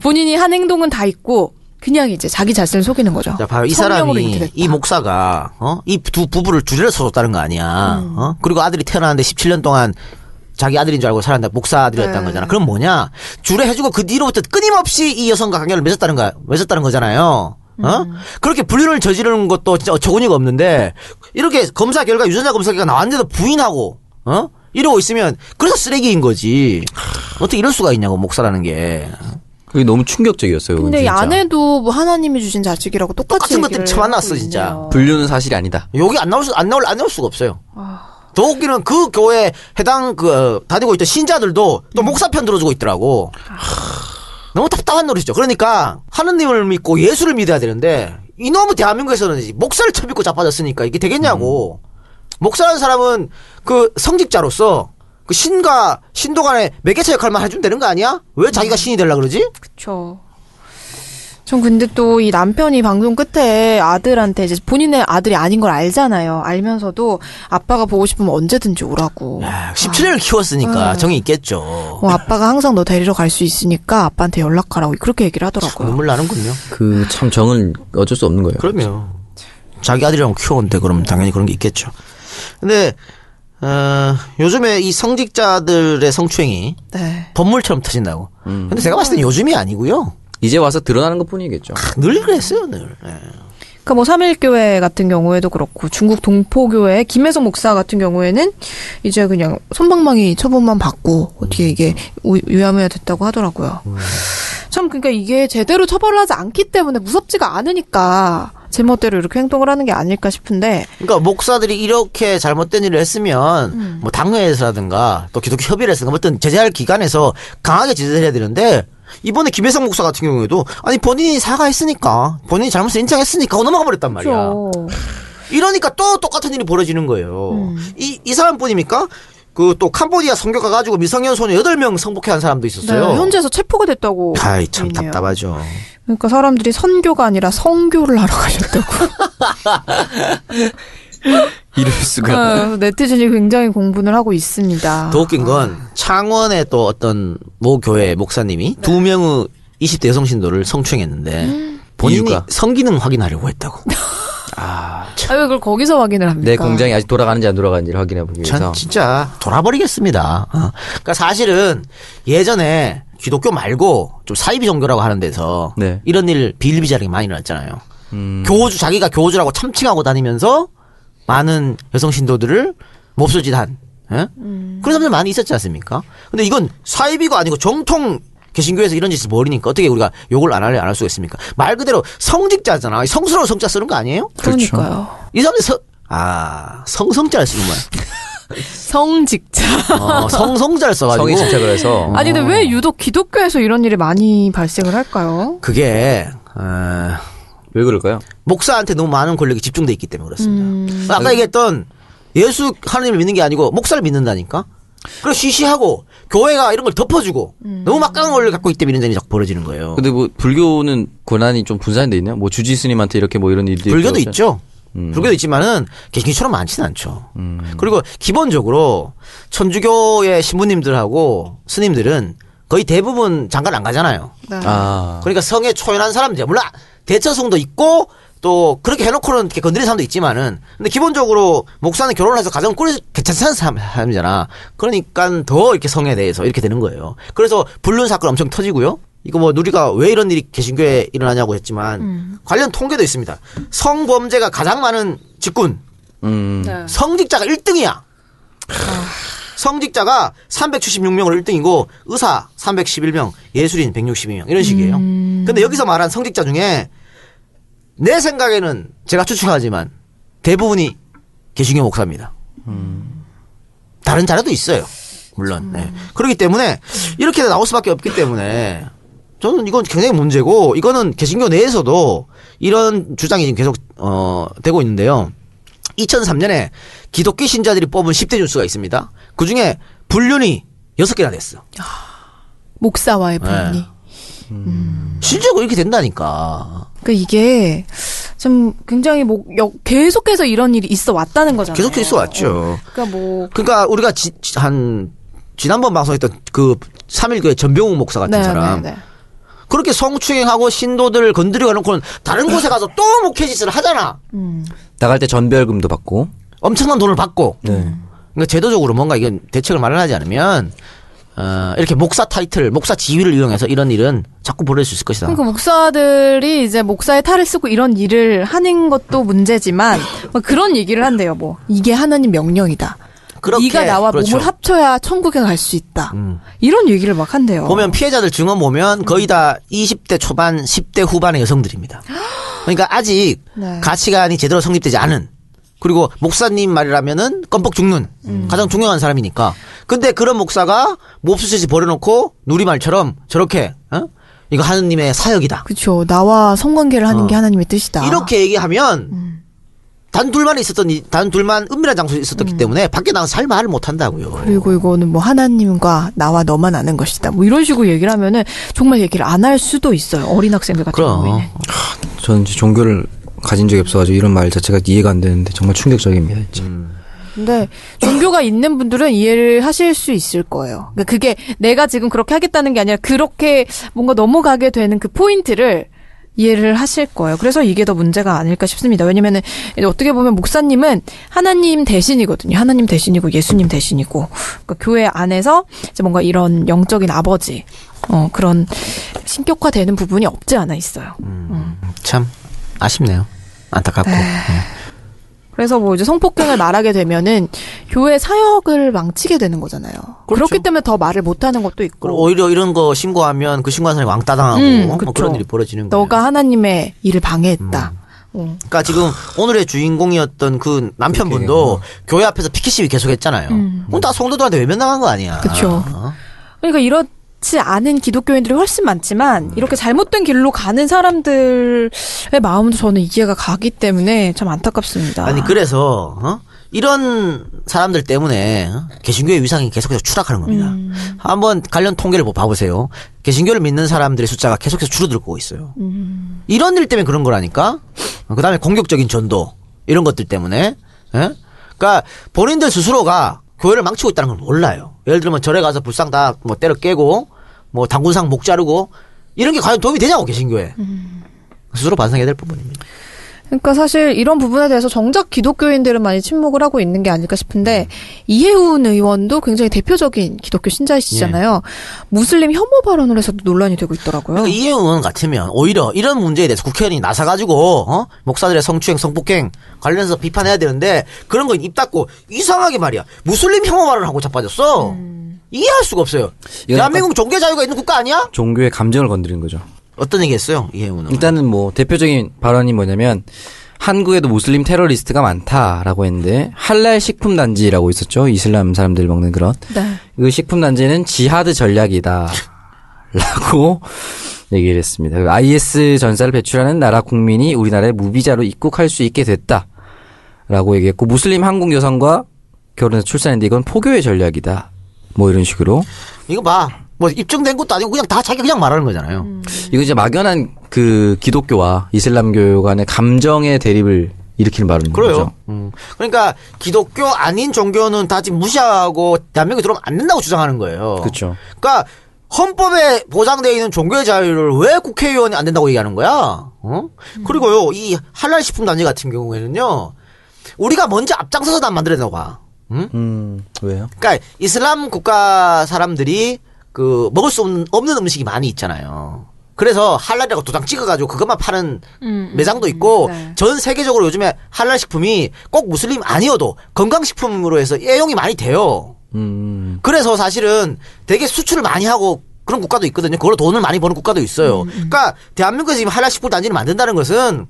본인이 한 행동은 다 있고, 그냥 이제 자기 자신을 속이는 거죠. 자, 봐요. 이 사람이. 이 목사가, 어? 이 두 부부를 줄여서 줬다는 거 아니야. 음. 어? 그리고 아들이 태어났는데 17년 동안 자기 아들인 줄 알고 살았는데 목사 아들이었다는 네. 거잖아. 그럼 뭐냐? 주례 해주고 그 뒤로부터 끊임없이 이 여성과 관계를 맺었다는 거, 맺었다는 거잖아요. 어? 음. 그렇게 분류를 저지르는 것도 진짜 어처구니가 없는데, 이렇게 검사 결과, 유전자 검사 결과 나왔는데도 부인하고, 어? 이러고 있으면, 그래서 쓰레기인 거지. 어떻게 이럴 수가 있냐고, 목사라는 게. 그게 너무 충격적이었어요. 근데 이 진짜. 아내도 뭐 하나님이 주신 자식이라고 똑같이 똑같은 것들 얘기를 처음 하고 났어, 진짜. 분류는 사실이 아니다. 여기 안 나올 수, 안 나올, 안 나올 수가 없어요. 아. 더 웃기는 그 교회 해당 그 어, 다니고 있던 신자들도 음. 또 목사 편 들어주고 있더라고. 아. 너무 답답한 노릇이죠. 그러니까 하느님을 믿고 예수를 믿어야 되는데 이놈의 대한민국에서는 목사를 쳐믿고 자빠졌으니까 이게 되겠냐고. 목사라는 사람은 그 성직자로서 그 신과 신도 간의 매개체 역할만 해주면 되는 거 아니야? 왜 자기가 신이 되려 그러지? 그쵸. 전 근데 또 이 남편이 방송 끝에 아들한테 이제 본인의 아들이 아닌 걸 알잖아요. 알면서도 아빠가 보고 싶으면 언제든지 오라고. 야, 17년을 키웠으니까 정이 있겠죠. 뭐 아빠가 항상 너 데리러 갈 수 있으니까 아빠한테 연락하라고 그렇게 얘기를 하더라고요. 눈물 나는군요. 그 참 정은 어쩔 수 없는 거예요. 그럼요. 자기 아들이랑 키워온데 그럼 당연히 그런 게 있겠죠. 근데 어, 요즘에 이 성직자들의 성추행이 네. 법물처럼 터진다고. 근데 제가 봤을 땐 요즘이 아니고요. 이제 와서 드러나는 것 뿐이겠죠. 늘 그랬어요, 늘. 예. 그러니까 뭐 삼일교회 같은 경우에도 그렇고 중국 동포교회 김혜성 목사 같은 경우에는 이제 그냥 손방망이 처분만 받고 어떻게 이게 우- 유야무야 됐다고 하더라고요. 참 그러니까 이게 제대로 처벌을 하지 않기 때문에 무섭지가 않으니까 제멋대로 이렇게 행동을 하는 게 아닐까 싶은데 그러니까 목사들이 이렇게 잘못된 일을 했으면 음. 뭐 당회에서라든가 또 기독교 협의를 했으니까 어떤 제재할 기관에서 강하게 제재를 해야 되는데 이번에 김혜성 목사 같은 경우에도 아니 본인이 사과했으니까 본인이 잘못을 인정했으니까 하고 넘어가 버렸단 말이야. 그렇죠. 이러니까 또 똑같은 일이 벌어지는 거예요. 음. 이, 이 사람뿐입니까? 그 또 캄보디아 성교 가가지고 미성년 소녀 8명 성폭행한 사람도 네, 있었어요. 현지에서 체포가 됐다고. 아이 참 있네요. 답답하죠. 그러니까 사람들이 선교가 아니라 성교를 하러 가셨다고. 이럴 수가. 어, 네티즌이 굉장히 공분을 하고 있습니다. 더 웃긴 건 창원의 또 어떤 모 교회 목사님이 두 명의 20대 여성 신도를 성추행했는데 본인이 이유가? 성기능 확인하려고 했다고. 아, 왜 그걸 거기서 확인을 합니까? 내 공장이 아직 돌아가는지 안 돌아가는지를 확인해 보기 위해서. 전 진짜 돌아버리겠습니다. 어. 그러니까 사실은 예전에 기독교 말고 좀 사이비 종교라고 하는 데서 네. 이런 일 비일비재하게 많이 일어났잖아요. 음. 교주 자기가 교주라고 참칭하고 다니면서 많은 여성 신도들을 몹쓸짓한 예? 그런 사람들 많이 있었지 않습니까? 근데 이건 사이비가 아니고 정통 개신교에서 이런 짓을 벌이니까 어떻게 우리가 욕을 안 할래 안 할 수가 있습니까? 말 그대로 성직자잖아. 성스러운 성자 쓰는 거 아니에요? 그러니까요. 이 사람들 성, 아, 성성자를 쓰는 거야. 성직자. 어, 성성자를 써가지고. 성이 집착을 해서. 아니 근데 왜 유독 기독교에서 이런 일이 많이 발생을 할까요? 그게, 어, 왜 그럴까요? 목사한테 너무 많은 권력이 집중돼 있기 때문에 그렇습니다. 음. 아까 얘기했던 예수 하나님을 믿는 게 아니고 목사를 믿는다니까? 그리고 쉬쉬하고 교회가 이런 걸 덮어주고 음. 너무 막강한 권력을 갖고 있기 때문에 이런 일이 자꾸 벌어지는 거예요. 근데 뭐 불교는 권한이 좀 분산돼 있나요? 뭐 주지 스님한테 이렇게 뭐 이런 일들이 불교도 있다고 있죠. 음. 불교도 있지만은 개신교처럼 많지는 않죠. 그리고 기본적으로 천주교의 신부님들하고 스님들은 거의 대부분 장가를 안 가잖아요. 네. 아. 그러니까 성에 초연한 사람들 물론 대처성도 있고 또 그렇게 해놓고는 이렇게 건드리는 사람도 있지만은 근데 기본적으로 목사는 결혼해서 가정 꾸리 괜찮은 사람, 사람이잖아. 그러니까 더 이렇게 성에 대해서 이렇게 되는 거예요. 그래서 불륜 사건 엄청 터지고요. 이거 뭐 누리가 왜 이런 일이 개신교에 일어나냐고 했지만 관련 통계도 있습니다. 성범죄가 가장 많은 직군 음. 네. 성직자가 1등이야. 성직자가 376명으로 1등이고 의사 311명, 예술인 162명 이런 식이에요. 근데 여기서 말한 성직자 중에 내 생각에는 제가 추측하지만 대부분이 개신교 목사입니다. 다른 자료도 있어요. 물론. 네. 그렇기 때문에 이렇게 나올 수밖에 없기 때문에 저는 이건 굉장히 문제고 이거는 개신교 내에서도 이런 주장이 지금 계속 어 되고 있는데요. 2003년에 기독교 신자들이 뽑은 10대 뉴스가 있습니다. 그 중에 불륜이 6개나 됐어. 목사와의 네. 분이. 실제로 이렇게 된다니까. 그러니까 이게 좀 굉장히 뭐 여- 계속해서 이런 일이 있어 왔다는 거잖아요. 계속 있어 왔죠. 그러니까 뭐 그러니까 우리가 지, 지- 한 지난번 방송했던 그 3일교회 전병욱 목사 같은 네, 사람 네, 네. 그렇게 성추행하고 신도들 건드리고 놓고는 다른 곳에 가서 또 목회 짓을 하잖아. 나갈 때 전별금도 받고. 엄청난 돈을 받고. 네. 그러니까 제도적으로 뭔가 이건 대책을 마련하지 않으면 어, 이렇게 목사 타이틀, 목사 지위를 이용해서 이런 일은 자꾸 벌어질 수 있을 것이다. 그러니까 목사들이 이제 목사의 탈을 쓰고 이런 일을 하는 것도 문제지만 뭐 그런 얘기를 한대요. 뭐 이게 하나님 명령이다. 그렇게, 네가 나와 그렇죠. 음. 몸을 합쳐야 천국에 갈 수 있다. 이런 얘기를 막 한대요. 보면 피해자들 증언 보면 거의 다 20대 초반, 10대 후반의 여성들입니다. 그러니까 아직 네. 가치관이 제대로 성립되지 않은 그리고 목사님 말이라면은 껌뻑 죽는 음. 가장 중요한 사람이니까. 근데 그런 목사가 몹쓸 짓 버려놓고 누리말처럼 저렇게 어? 이거 하느님의 사역이다. 그렇죠. 나와 성관계를 하는 어. 게 하나님의 뜻이다. 이렇게 얘기하면 음. 단 둘만 있었던 이- 단 둘만 은밀한 장소에 있었기 때문에 밖에 나가서 살 말을 못 한다고요. 음. 그리고 이거는 뭐 하나님과 나와 너만 아는 것이다. 뭐 이런 식으로 얘기를 하면은 정말 얘기를 안 할 수도 있어요. 어린 학생들 같은 그럼. 경우에는. 저는 이제 종교를 가진 적이 없어가지고 이런 말 자체가 이해가 안 되는데 정말 충격적입니다. 진짜. 근데 종교가 있는 분들은 이해를 하실 수 있을 거예요. 그러니까 그게 내가 지금 그렇게 하겠다는 게 아니라 그렇게 뭔가 넘어가게 되는 그 포인트를 이해를 하실 거예요. 그래서 이게 더 문제가 아닐까 싶습니다. 왜냐면은 어떻게 보면 목사님은 하나님 대신이거든요. 하나님 대신이고 예수님 대신이고 그러니까 교회 안에서 이제 뭔가 이런 영적인 아버지 어 그런 신격화되는 부분이 없지 않아 있어요. 참 아쉽네요. 안타깝고. 네. 그래서 뭐 이제 성폭행을 말하게 되면은 교회 사역을 망치게 되는 거잖아요. 그렇기 때문에 더 말을 못하는 것도 있고. 그리고 오히려 이런 거 신고하면 그 신고한 사람이 왕따 당하고 음, 뭐 그쵸. 그런 일이 벌어지는 거예요. 너가 하나님의 일을 방해했다. 어. 그러니까 지금 오늘의 주인공이었던 그 남편분도 교회 앞에서 피켓 시위 계속했잖아요. 그럼 다 성도들한테 외면 당한 거 아니야? 음. 그쵸. 어? 그러니까 이 렇지 않은 기독교인들이 훨씬 많지만 이렇게 잘못된 길로 가는 사람들의 마음도 저는 이해가 가기 때문에 참 안타깝습니다. 아니 그래서 어? 이런 사람들 때문에 어? 개신교의 위상이 계속해서 추락하는 겁니다. 음. 한번 관련 통계를 뭐 봐보세요. 개신교를 믿는 사람들의 숫자가 계속해서 줄어들고 있어요. 음. 이런 일 때문에 그런 거라니까. 그 다음에 공격적인 전도 이런 것들 때문에. 예? 그러니까 본인들 스스로가 교회를 망치고 있다는 걸 몰라요. 예를 들면 절에 가서 불상 다 뭐 때려 깨고 뭐 당군상 목 자르고 이런 게 과연 도움이 되냐고 개신교에. 음. 스스로 반성해야 될 부분입니다. 그러니까 사실 이런 부분에 대해서 정작 기독교인들은 많이 침묵을 하고 있는 게 아닐까 싶은데 이해훈 의원도 굉장히 대표적인 기독교 신자이시잖아요. 무슬림 혐오 발언을 해서도 논란이 되고 있더라고요. 그러니까 이해운 같으면 오히려 이런 문제에 대해서 국회의원이 나서가지고 어? 목사들의 성추행, 성폭행 관련해서 비판해야 되는데 그런 거입 닫고 이상하게 말이야 무슬림 혐오 말을 하고 자빠졌어. 이해할 수가 없어요. 대한민국 종교 자유가 있는 국가 아니야? 종교의 감정을 건드리는 거죠. 어떤 얘기했어요 이해운은? 일단은 뭐 대표적인 발언이 뭐냐면 한국에도 무슬림 테러리스트가 많다라고 했는데 할랄 식품 단지라고 있었죠. 이슬람 사람들 먹는 그런. 네. 그 식품 단지는 지하드 전략이다라고 얘기를 했습니다. 그 IS 전사를 배출하는 나라 국민이 우리나라에 무비자로 입국할 수 있게 됐다라고 얘기했고 무슬림 한국 여성과 결혼해서 출산했는데 이건 포교의 전략이다. 뭐 이런 식으로 이거 봐. 뭐 입증된 것도 아니고 그냥 다 자기 그냥 말하는 거잖아요. 이거 이제 막연한 그 기독교와 이슬람교 간의 감정의 대립을 일으키는 발언인 그래요. 거죠. 음. 그러니까 기독교 아닌 종교는 다 지금 무시하고 대한민국에 들어오면 안 된다고 주장하는 거예요. 그렇죠. 그러니까 헌법에 보장되어 있는 종교의 자유를 왜 국회의원이 안 된다고 얘기하는 거야? 어? 그리고요, 이 할랄 식품 단지 같은 경우에는요, 우리가 먼저 앞장서서 난 만들어내고 가. 응? 음 왜요? 그러니까 이슬람 국가 사람들이 그 먹을 수 없는, 없는 음식이 많이 있잖아요. 그래서 할랄이라고 도장 찍어가지고 그것만 파는 매장도 있고 네. 전 세계적으로 요즘에 할랄 식품이 꼭 무슬림 아니어도 건강식품으로 해서 애용이 많이 돼요. 음 그래서 사실은 되게 수출을 많이 하고 그런 국가도 있거든요. 그걸로 돈을 많이 버는 국가도 있어요. 그러니까 대한민국에서 지금 할랄 식품 단지를 만든다는 것은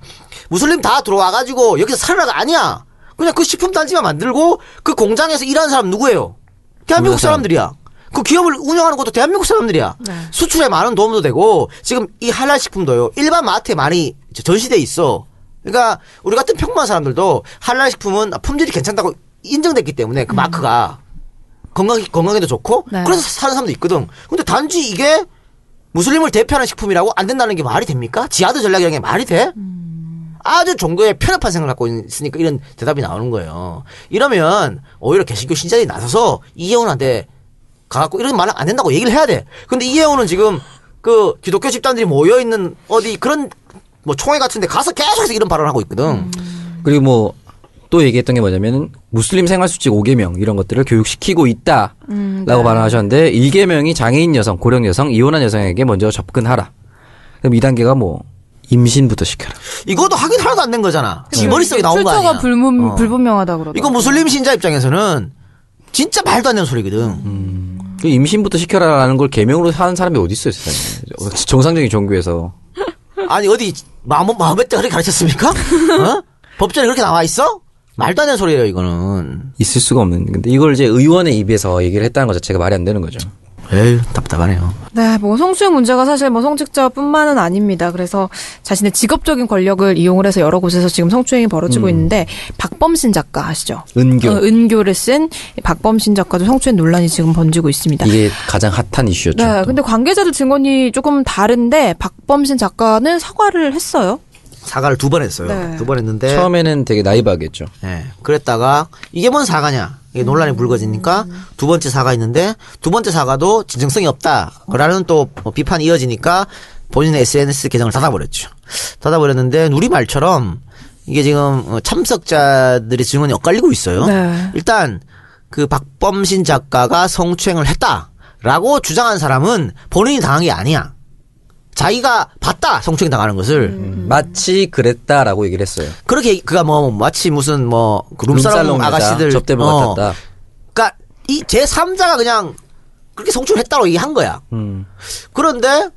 무슬림 다 들어와가지고 여기서 살아라가 아니야. 그냥 그 식품 단지만 만들고 그 공장에서 일하는 사람 누구예요? 대한민국 사람. 사람들이야. 그 기업을 운영하는 것도 대한민국 사람들이야. 수출에 많은 도움도 되고 지금 이 할랄 식품도요. 일반 마트에 많이 전시돼 있어. 그러니까 우리 같은 평범한 사람들도 할랄 식품은 품질이 괜찮다고 인정됐기 때문에 그 마크가 건강 건강에도 좋고 네. 그래서 사는 사람도 있거든. 근데 단지 이게 무슬림을 대표하는 식품이라고 안 된다는 게 말이 됩니까? 지하드 전략이라는 게 말이 돼? 아주 종교에 편협한 생각을 갖고 있으니까 이런 대답이 나오는 거예요. 이러면 오히려 개신교 신자들이 나서서 이혜원한테 가갖고 이런 말은 안 된다고 얘기를 해야 돼. 근데 이혜원은 지금 그 기독교 집단들이 모여 있는 어디 그런 뭐 총회 같은데 가서 계속해서 이런 발언을 하고 있거든. 그리고 뭐 또 얘기했던 게 뭐냐면은 무슬림 생활수칙 5계명 이런 것들을 교육시키고 있다라고 네. 발언하셨는데 1계명이 장애인 여성, 고령 여성, 이혼한 여성에게 먼저 접근하라. 그럼 2단계가 뭐 임신부터 시켜라. 이것도 확인 하나도 안 된 거잖아. 지 머릿속에 나온 거 아니야. 출처가 불문, 어. 불분명하다 그러더라고요. 이거 무슬림 신자 입장에서는 진짜 말도 안 되는 소리거든. 그 임신부터 시켜라라는 걸 계명으로 하는 사람이 어디 있어요, 세상에. 정상적인 종교에서. 아니 어디 마음 마음에 그렇게 가르쳤습니까? 어? 법전에 그렇게 나와 있어? 말도 안 되는 소리예요 이거는. 있을 수가 없는. 근데 이걸 이제 의원의 입에서 얘기를 했다는 것 자체가 말이 안 되는 거죠. 에휴 답답하네요. 네, 뭐 성추행 문제가 사실 뭐 성직자뿐만은 아닙니다. 그래서 자신의 직업적인 권력을 이용을 해서 여러 곳에서 지금 성추행이 벌어지고 있는데 박범신 작가 아시죠? 은교. 어, 은교를 쓴 박범신 작가도 성추행 논란이 지금 번지고 있습니다. 이게 가장 핫한 이슈였죠. 네, 또. 근데 관계자들 증언이 조금 다른데 박범신 작가는 사과를 했어요. 사과를 두 번 했어요. 네. 두번 했는데. 처음에는 되게 나이브하겠죠. 예. 그랬다가 이게 뭔 사과냐? 이게 논란이 불거지니까 두 번째 사과했는데 두 번째 사과도 진정성이 없다라는 또뭐 비판이 이어지니까 본인의 SNS 계정을 닫아버렸죠. 닫아버렸는데 우리 말처럼 이게 지금 어, 참석자들의 증언이 엇갈리고 있어요. 네. 일단 그 박범신 작가가 성추행을 했다라고 주장한 사람은 본인이 당한 게 아니야. 자기가 봤다 성추행 당하는 것을 음. 마치 그랬다라고 얘기를 했어요. 그렇게 그가 뭐 마치 무슨 뭐 그 룸사롱 룸살롱 아가씨들 접대부 어, 같았다. 그러니까 이 제 3자가 그냥 그렇게 성추행을 했다고 얘기한 거야. 음. 그런데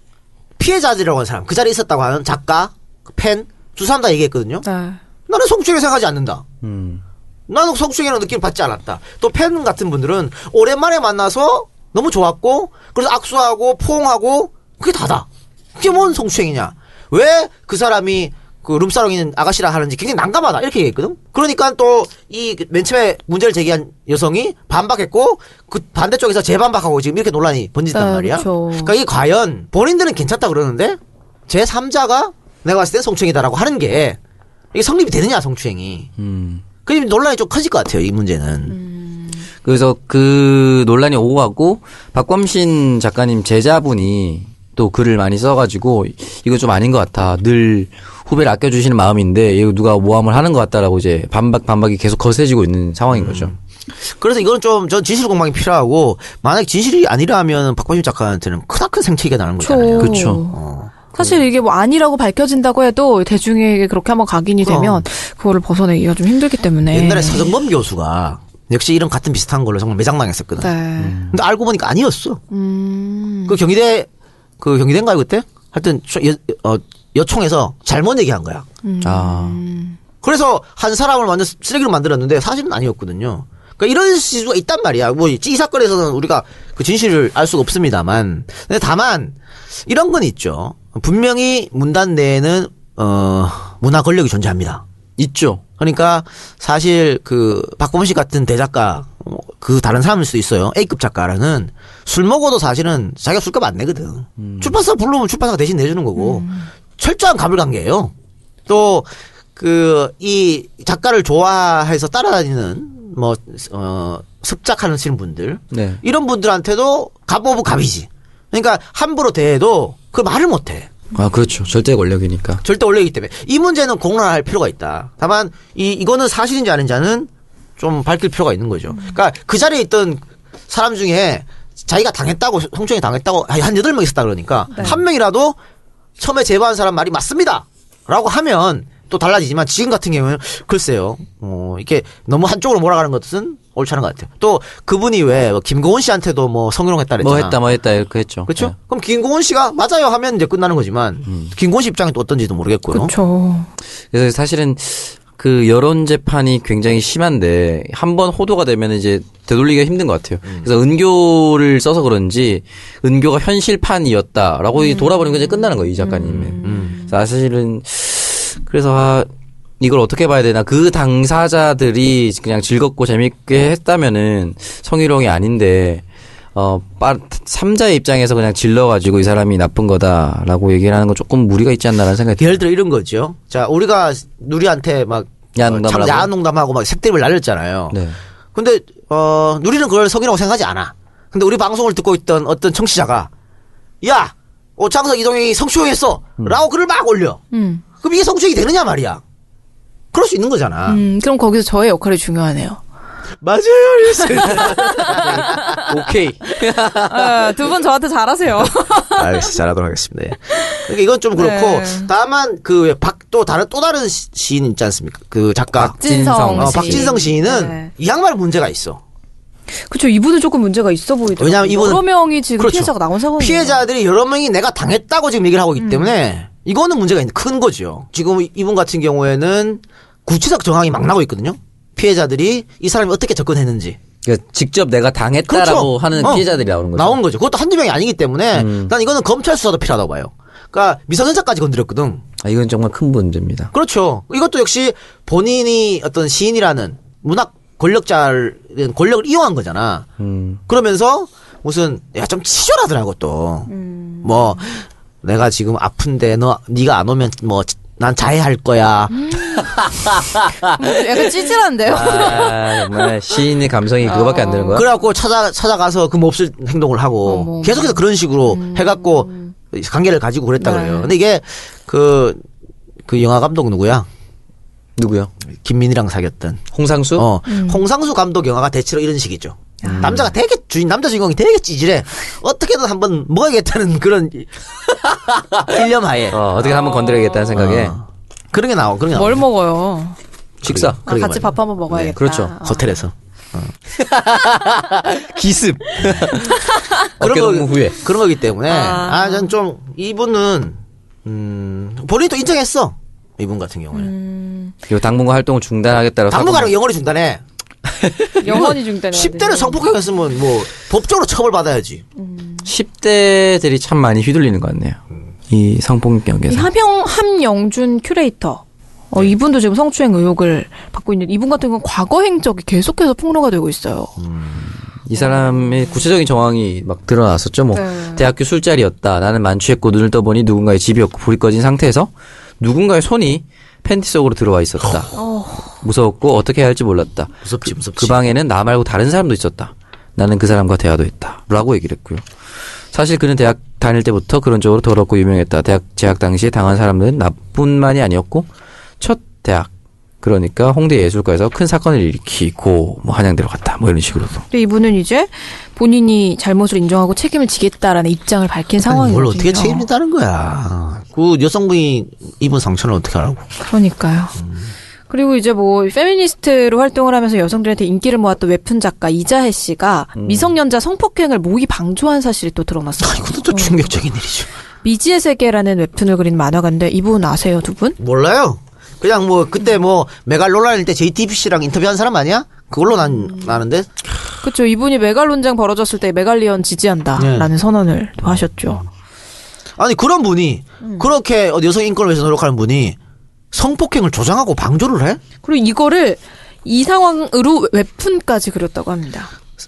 피해자들이라고 하는 사람 그 자리에 있었다고 하는 작가 그팬두 사람 다 얘기했거든요. 네. 나는 성추행을 생각하지 않는다. 음. 나는 성추행이라는 느낌을 받지 않았다. 또 팬 같은 분들은 오랜만에 만나서 너무 좋았고 그래서 악수하고 포옹하고 그게 다다. 그게 뭔 성추행이냐? 왜 그 사람이 그 룸사롱 있는 아가씨라 하는지 굉장히 난감하다 이렇게 얘기했거든. 그러니까 또 이 맨 처음에 문제를 제기한 여성이 반박했고 그 반대쪽에서 재반박하고 지금 이렇게 논란이 번진단 네, 말이야. 그쵸. 그러니까 이게 과연 본인들은 괜찮다 그러는데 제 3자가 내가 봤을 때 성추행이다라고 하는 게 이게 성립이 되느냐 성추행이. 음. 그 논란이 좀 커질 것 같아요 이 문제는. 그래서 그 논란이 오고 갔고 박범신 작가님 제자분이 또 글을 많이 써가지고 이거 좀 아닌 것 같아. 늘 후배를 아껴주시는 마음인데 이거 누가 모함을 하는 것 같다라고 이제 반박 반박이 계속 거세지고 있는 상황인 거죠. 그래서 이거는 좀 전 진실 공방이 필요하고 만약 진실이 아니라면 박범신 작가한테는 크나큰 생태계가 나는 거잖아요. 그쵸. 그쵸. 어. 사실 이게 뭐 아니라고 밝혀진다고 해도 대중에게 그렇게 한번 각인이 그럼. 되면 그거를 벗어내기가 좀 힘들기 때문에. 옛날에 서정범 교수가 역시 이런 같은 비슷한 걸로 정말 매장당했었거든. 네. 근데 알고 보니까 아니었어. 음. 그 경희대 그 경희대인가요 그때? 하여튼 초- 여, 어, 여총에서 잘못 얘기한 거야. 아. 그래서 한 사람을 완전 쓰레기로 만들었는데 사실은 아니었거든요. 그러니까 이런 시주가 있단 말이야. 뭐 이 사건에서는 우리가 그 진실을 알 수가 없습니다만, 근데 다만 이런 건 있죠. 분명히 문단 내에는 어 문화 권력이 존재합니다. 있죠. 그러니까 사실 그 박범 씨 같은 대작가 어, 그 다른 사람일 수도 있어요. A급 작가라는 술 먹어도 사실은 자기가 술값 안 내거든. 출판사 부르면 출판사가 대신 내주는 거고 철저한 가불관계예요. 또 그 이 작가를 좋아해서 따라다니는 뭐 어, 습작하는 분들 네. 이런 분들한테도 갑 of 갑이지. 그러니까 함부로 대해도 그 말을 못해. 아 그렇죠. 절대 권력이니까. 절대 권력이기 때문에 이 문제는 공론화할 필요가 있다. 다만 이 이거는 사실인지 아닌지는 좀 밝힐 필요가 있는 거죠. 그러니까 그 자리에 있던 사람 중에 자기가 당했다고 성추행이 당했다고 한 여덟 명 있었다 그러니까 한 명이라도 처음에 제보한 사람 말이 맞습니다라고 하면 또 달라지지만 지금 같은 경우는 글쎄요. 어 이렇게 너무 한쪽으로 몰아가는 것은 옳지 않은 것 같아요. 또 그분이 왜뭐 김고은 씨한테도 뭐 성희롱했다 그랬잖아. 뭐 했다 뭐 했다 이렇게 했죠. 그렇죠? 네. 그럼 김고은 씨가 맞아요 하면 이제 끝나는 거지만 김고은 씨 입장이 또 어떤지도 모르겠고요. 그렇죠. 그래서 사실은 그 여론 재판이 굉장히 심한데 한 번 호도가 되면 이제 되돌리기가 힘든 것 같아요. 그래서 은교를 써서 그런지 은교가 현실판이었다라고 이 돌아버리면 이제 끝나는 거예요 이 작가님은. 사실은 그래서 아, 이걸 어떻게 봐야 되나 그 당사자들이 그냥 즐겁고 재밌게 했다면은 성희롱이 아닌데 어, 빠, 삼자의 입장에서 그냥 질러가지고 이 사람이 나쁜 거다라고 얘기를 하는 건 조금 무리가 있지 않나라는 생각이 들어요. 예를 들어 이런 거죠. 자, 우리가 누리한테 막 야한 어, 농담을 참 하고. 야한 농담하고 막 색드립을 날렸잖아요. 네. 근데 어, 누리는 그걸 성이라고 생각하지 않아. 근데 우리 방송을 듣고 있던 어떤 청취자가 야, 오창석 이동영이 성추행했어. 라고 글을 막 올려. 음. 그럼 이게 성추행이 되느냐 말이야. 그럴 수 있는 거잖아. 음, 그럼 거기서 저의 역할이 중요하네요. 맞아요. 오케이. 아, 두분 저한테 잘하세요. 알겠습니다. 잘하도록 하겠습니다. 예. 그러니까 이건 좀 그렇고 네. 다만 그박또 다른 또 다른 시- 시인 있지 않습니까? 그 작가 박진성 어, 씨. 박진성 시인은 네. 이 양말 문제가 있어. 그쵸, 이분은 조금 문제가 있어 보이더라고요. 왜냐면 이분은- 여러 명이 지금 그렇죠. 피해자가 나온 상황이에요. 피해자들이 여러 명이 내가 당했다고 지금 얘기를 하고 있기 때문에 이거는 문제가 있는 큰 거죠. 지금 이분 같은 경우에는 구체적 정황이 막 나고 있거든요. 피해자들이 이 사람이 어떻게 접근했는지 그러니까 직접 내가 당했다라고 그렇죠. 하는 어. 피해자들이 나오는 거죠. 나온 거죠. 그것도 한두 명이 아니기 때문에 음. 난 이거는 검찰 수사도 필요하다고 봐요. 그러니까 미성년자까지 건드렸거든. 아, 이건 정말 큰 문제입니다. 그렇죠. 이것도 역시 본인이 어떤 시인이라는 문학 권력자를 권력을 이용한 거잖아. 음. 그러면서 무슨 야 좀 치졸하더라고 또. 뭐 내가 지금 아픈데 너 네가 안 오면 뭐 난 자해할 거야. 약간 찌질한데요? 아, 정말 시인의 감성이 그거밖에 안 되는 거야? 그래갖고 찾아 찾아가서 그 몹쓸 행동을 하고 어머, 계속해서 그런 식으로 해갖고 관계를 가지고 그랬다 네. 그래요. 근데 이게 그 그 영화 감독 누구야? 누구요? 김민희랑 사귀었던. 홍상수? 어, 홍상수 감독 영화가 대체로 이런 식이죠. 남자가 되게 주인 남자 주인공이 되게 찌질해. 어떻게든 한번 먹어야겠다는 그런 일념 하에 어, 어떻게 한번 건드려야겠다는 생각에 어. 그런 게 나와. 그런 게뭘 나와. 먹어요? 식사. 아, 같이 말이야. 밥 한번 먹어야겠다. 네, 그렇죠. 어. 호텔에서. 기습. 그런 동무 후에. 그런 거기 때문에 아. 아, 전좀 이분은 음, 본인도 인정했어. 이분 같은 경우는. 음. 그리고 당분간 활동을 중단하겠다고. 당분간은 영원히 중단해. 영원히 중단해야 10대를 되네. 성폭행했으면 뭐 법적으로 처벌받아야지. 10대들이 참 많이 휘둘리는 것 같네요. 이이 성폭력에서. 함영 함영준 큐레이터. 어, 네. 이분도 지금 성추행 의혹을 받고 있는데 이분 같은 경우는 과거 행적이 계속해서 폭로가 되고 있어요. 이 사람의 구체적인 정황이 막 드러났었죠. 뭐 네. 대학교 술자리였다. 나는 만취했고 눈을 떠보니 누군가의 집이었고 불이 꺼진 상태에서 누군가의 손이 팬티 속으로 들어와 있었다. 무서웠고 어떻게 해야 할지 몰랐다. 무섭지, 무섭지. 그 방에는 나 말고 다른 사람도 있었다. 나는 그 사람과 대화도 했다. 라고 얘기를 했고요. 사실 그는 대학 다닐 때부터 그런 쪽으로 더럽고 유명했다. 대학 재학 당시에 당한 사람들은 나뿐만이 아니었고 첫 대학 그러니까 홍대 예술가에서 큰 사건을 일으키고 뭐 한양대로 갔다. 뭐 이런 식으로도. 근데 이분은 이제 본인이 잘못을 인정하고 책임을 지겠다라는 입장을 밝힌 상황이거든요. 뭘 어떻게 책임진다는 거야. 그 여성분이 입은 상처는 어떻게 하라고. 그러니까요. 그리고 이제 뭐 페미니스트로 활동을 하면서 여성들한테 인기를 모았던 웹툰 작가 이자혜 씨가 음. 미성년자 성폭행을 모의 방조한 사실이 또 드러났어요. 아, 이것도 또 충격적인 일이죠. 미지의 세계라는 웹툰을 그린 만화가인데 이 분 아세요 두 분? 몰라요. 그냥 뭐 그때 뭐 메갈로라일 때 JTBC랑 인터뷰한 사람 아니야? 그걸로 난 나는데 그렇죠. 이분이 메갈 논쟁 벌어졌을 때 메갈리언 지지한다라는 네. 선언을 또 하셨죠. 아니 그런 분이 그렇게 어디 여성 인권을 위해서 노력하는 분이 성폭행을 조장하고 방조를 해? 그리고 이거를 이 상황으로 웹툰까지 그렸다고 합니다.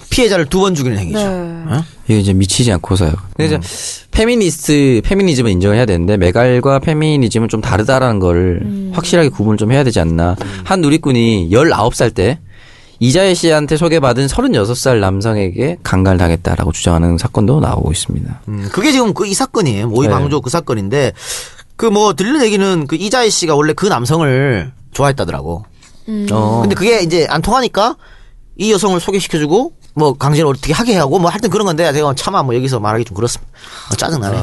피해자를 두 번 죽이는 행위죠. 네. 어? 이게 이제 미치지 않고서요. 근데 이제 페미니스트, 페미니즘은 인정을 해야 되는데 메갈과 페미니즘은 좀 다르다라는 걸 확실하게 구분을 좀 해야 되지 않나. 한 누리꾼이 19살 때 이자혜 씨한테 소개받은 36살 남성에게 강간을 당했다라고 주장하는 사건도 나오고 있습니다. 음, 그게 지금 그 이 사건이에요. 모의 네. 방조 그 사건인데 그 뭐 들리는 얘기는 그 이자혜 씨가 원래 그 남성을 좋아했다더라고. 어. 근데 그게 이제 안 통하니까 이 여성을 소개시켜주고 뭐 강제로 어떻게 하게 하고 뭐 하여튼 그런 건데 제가 차마 뭐 여기서 말하기 좀 그렇습니다. 어, 짜증나네.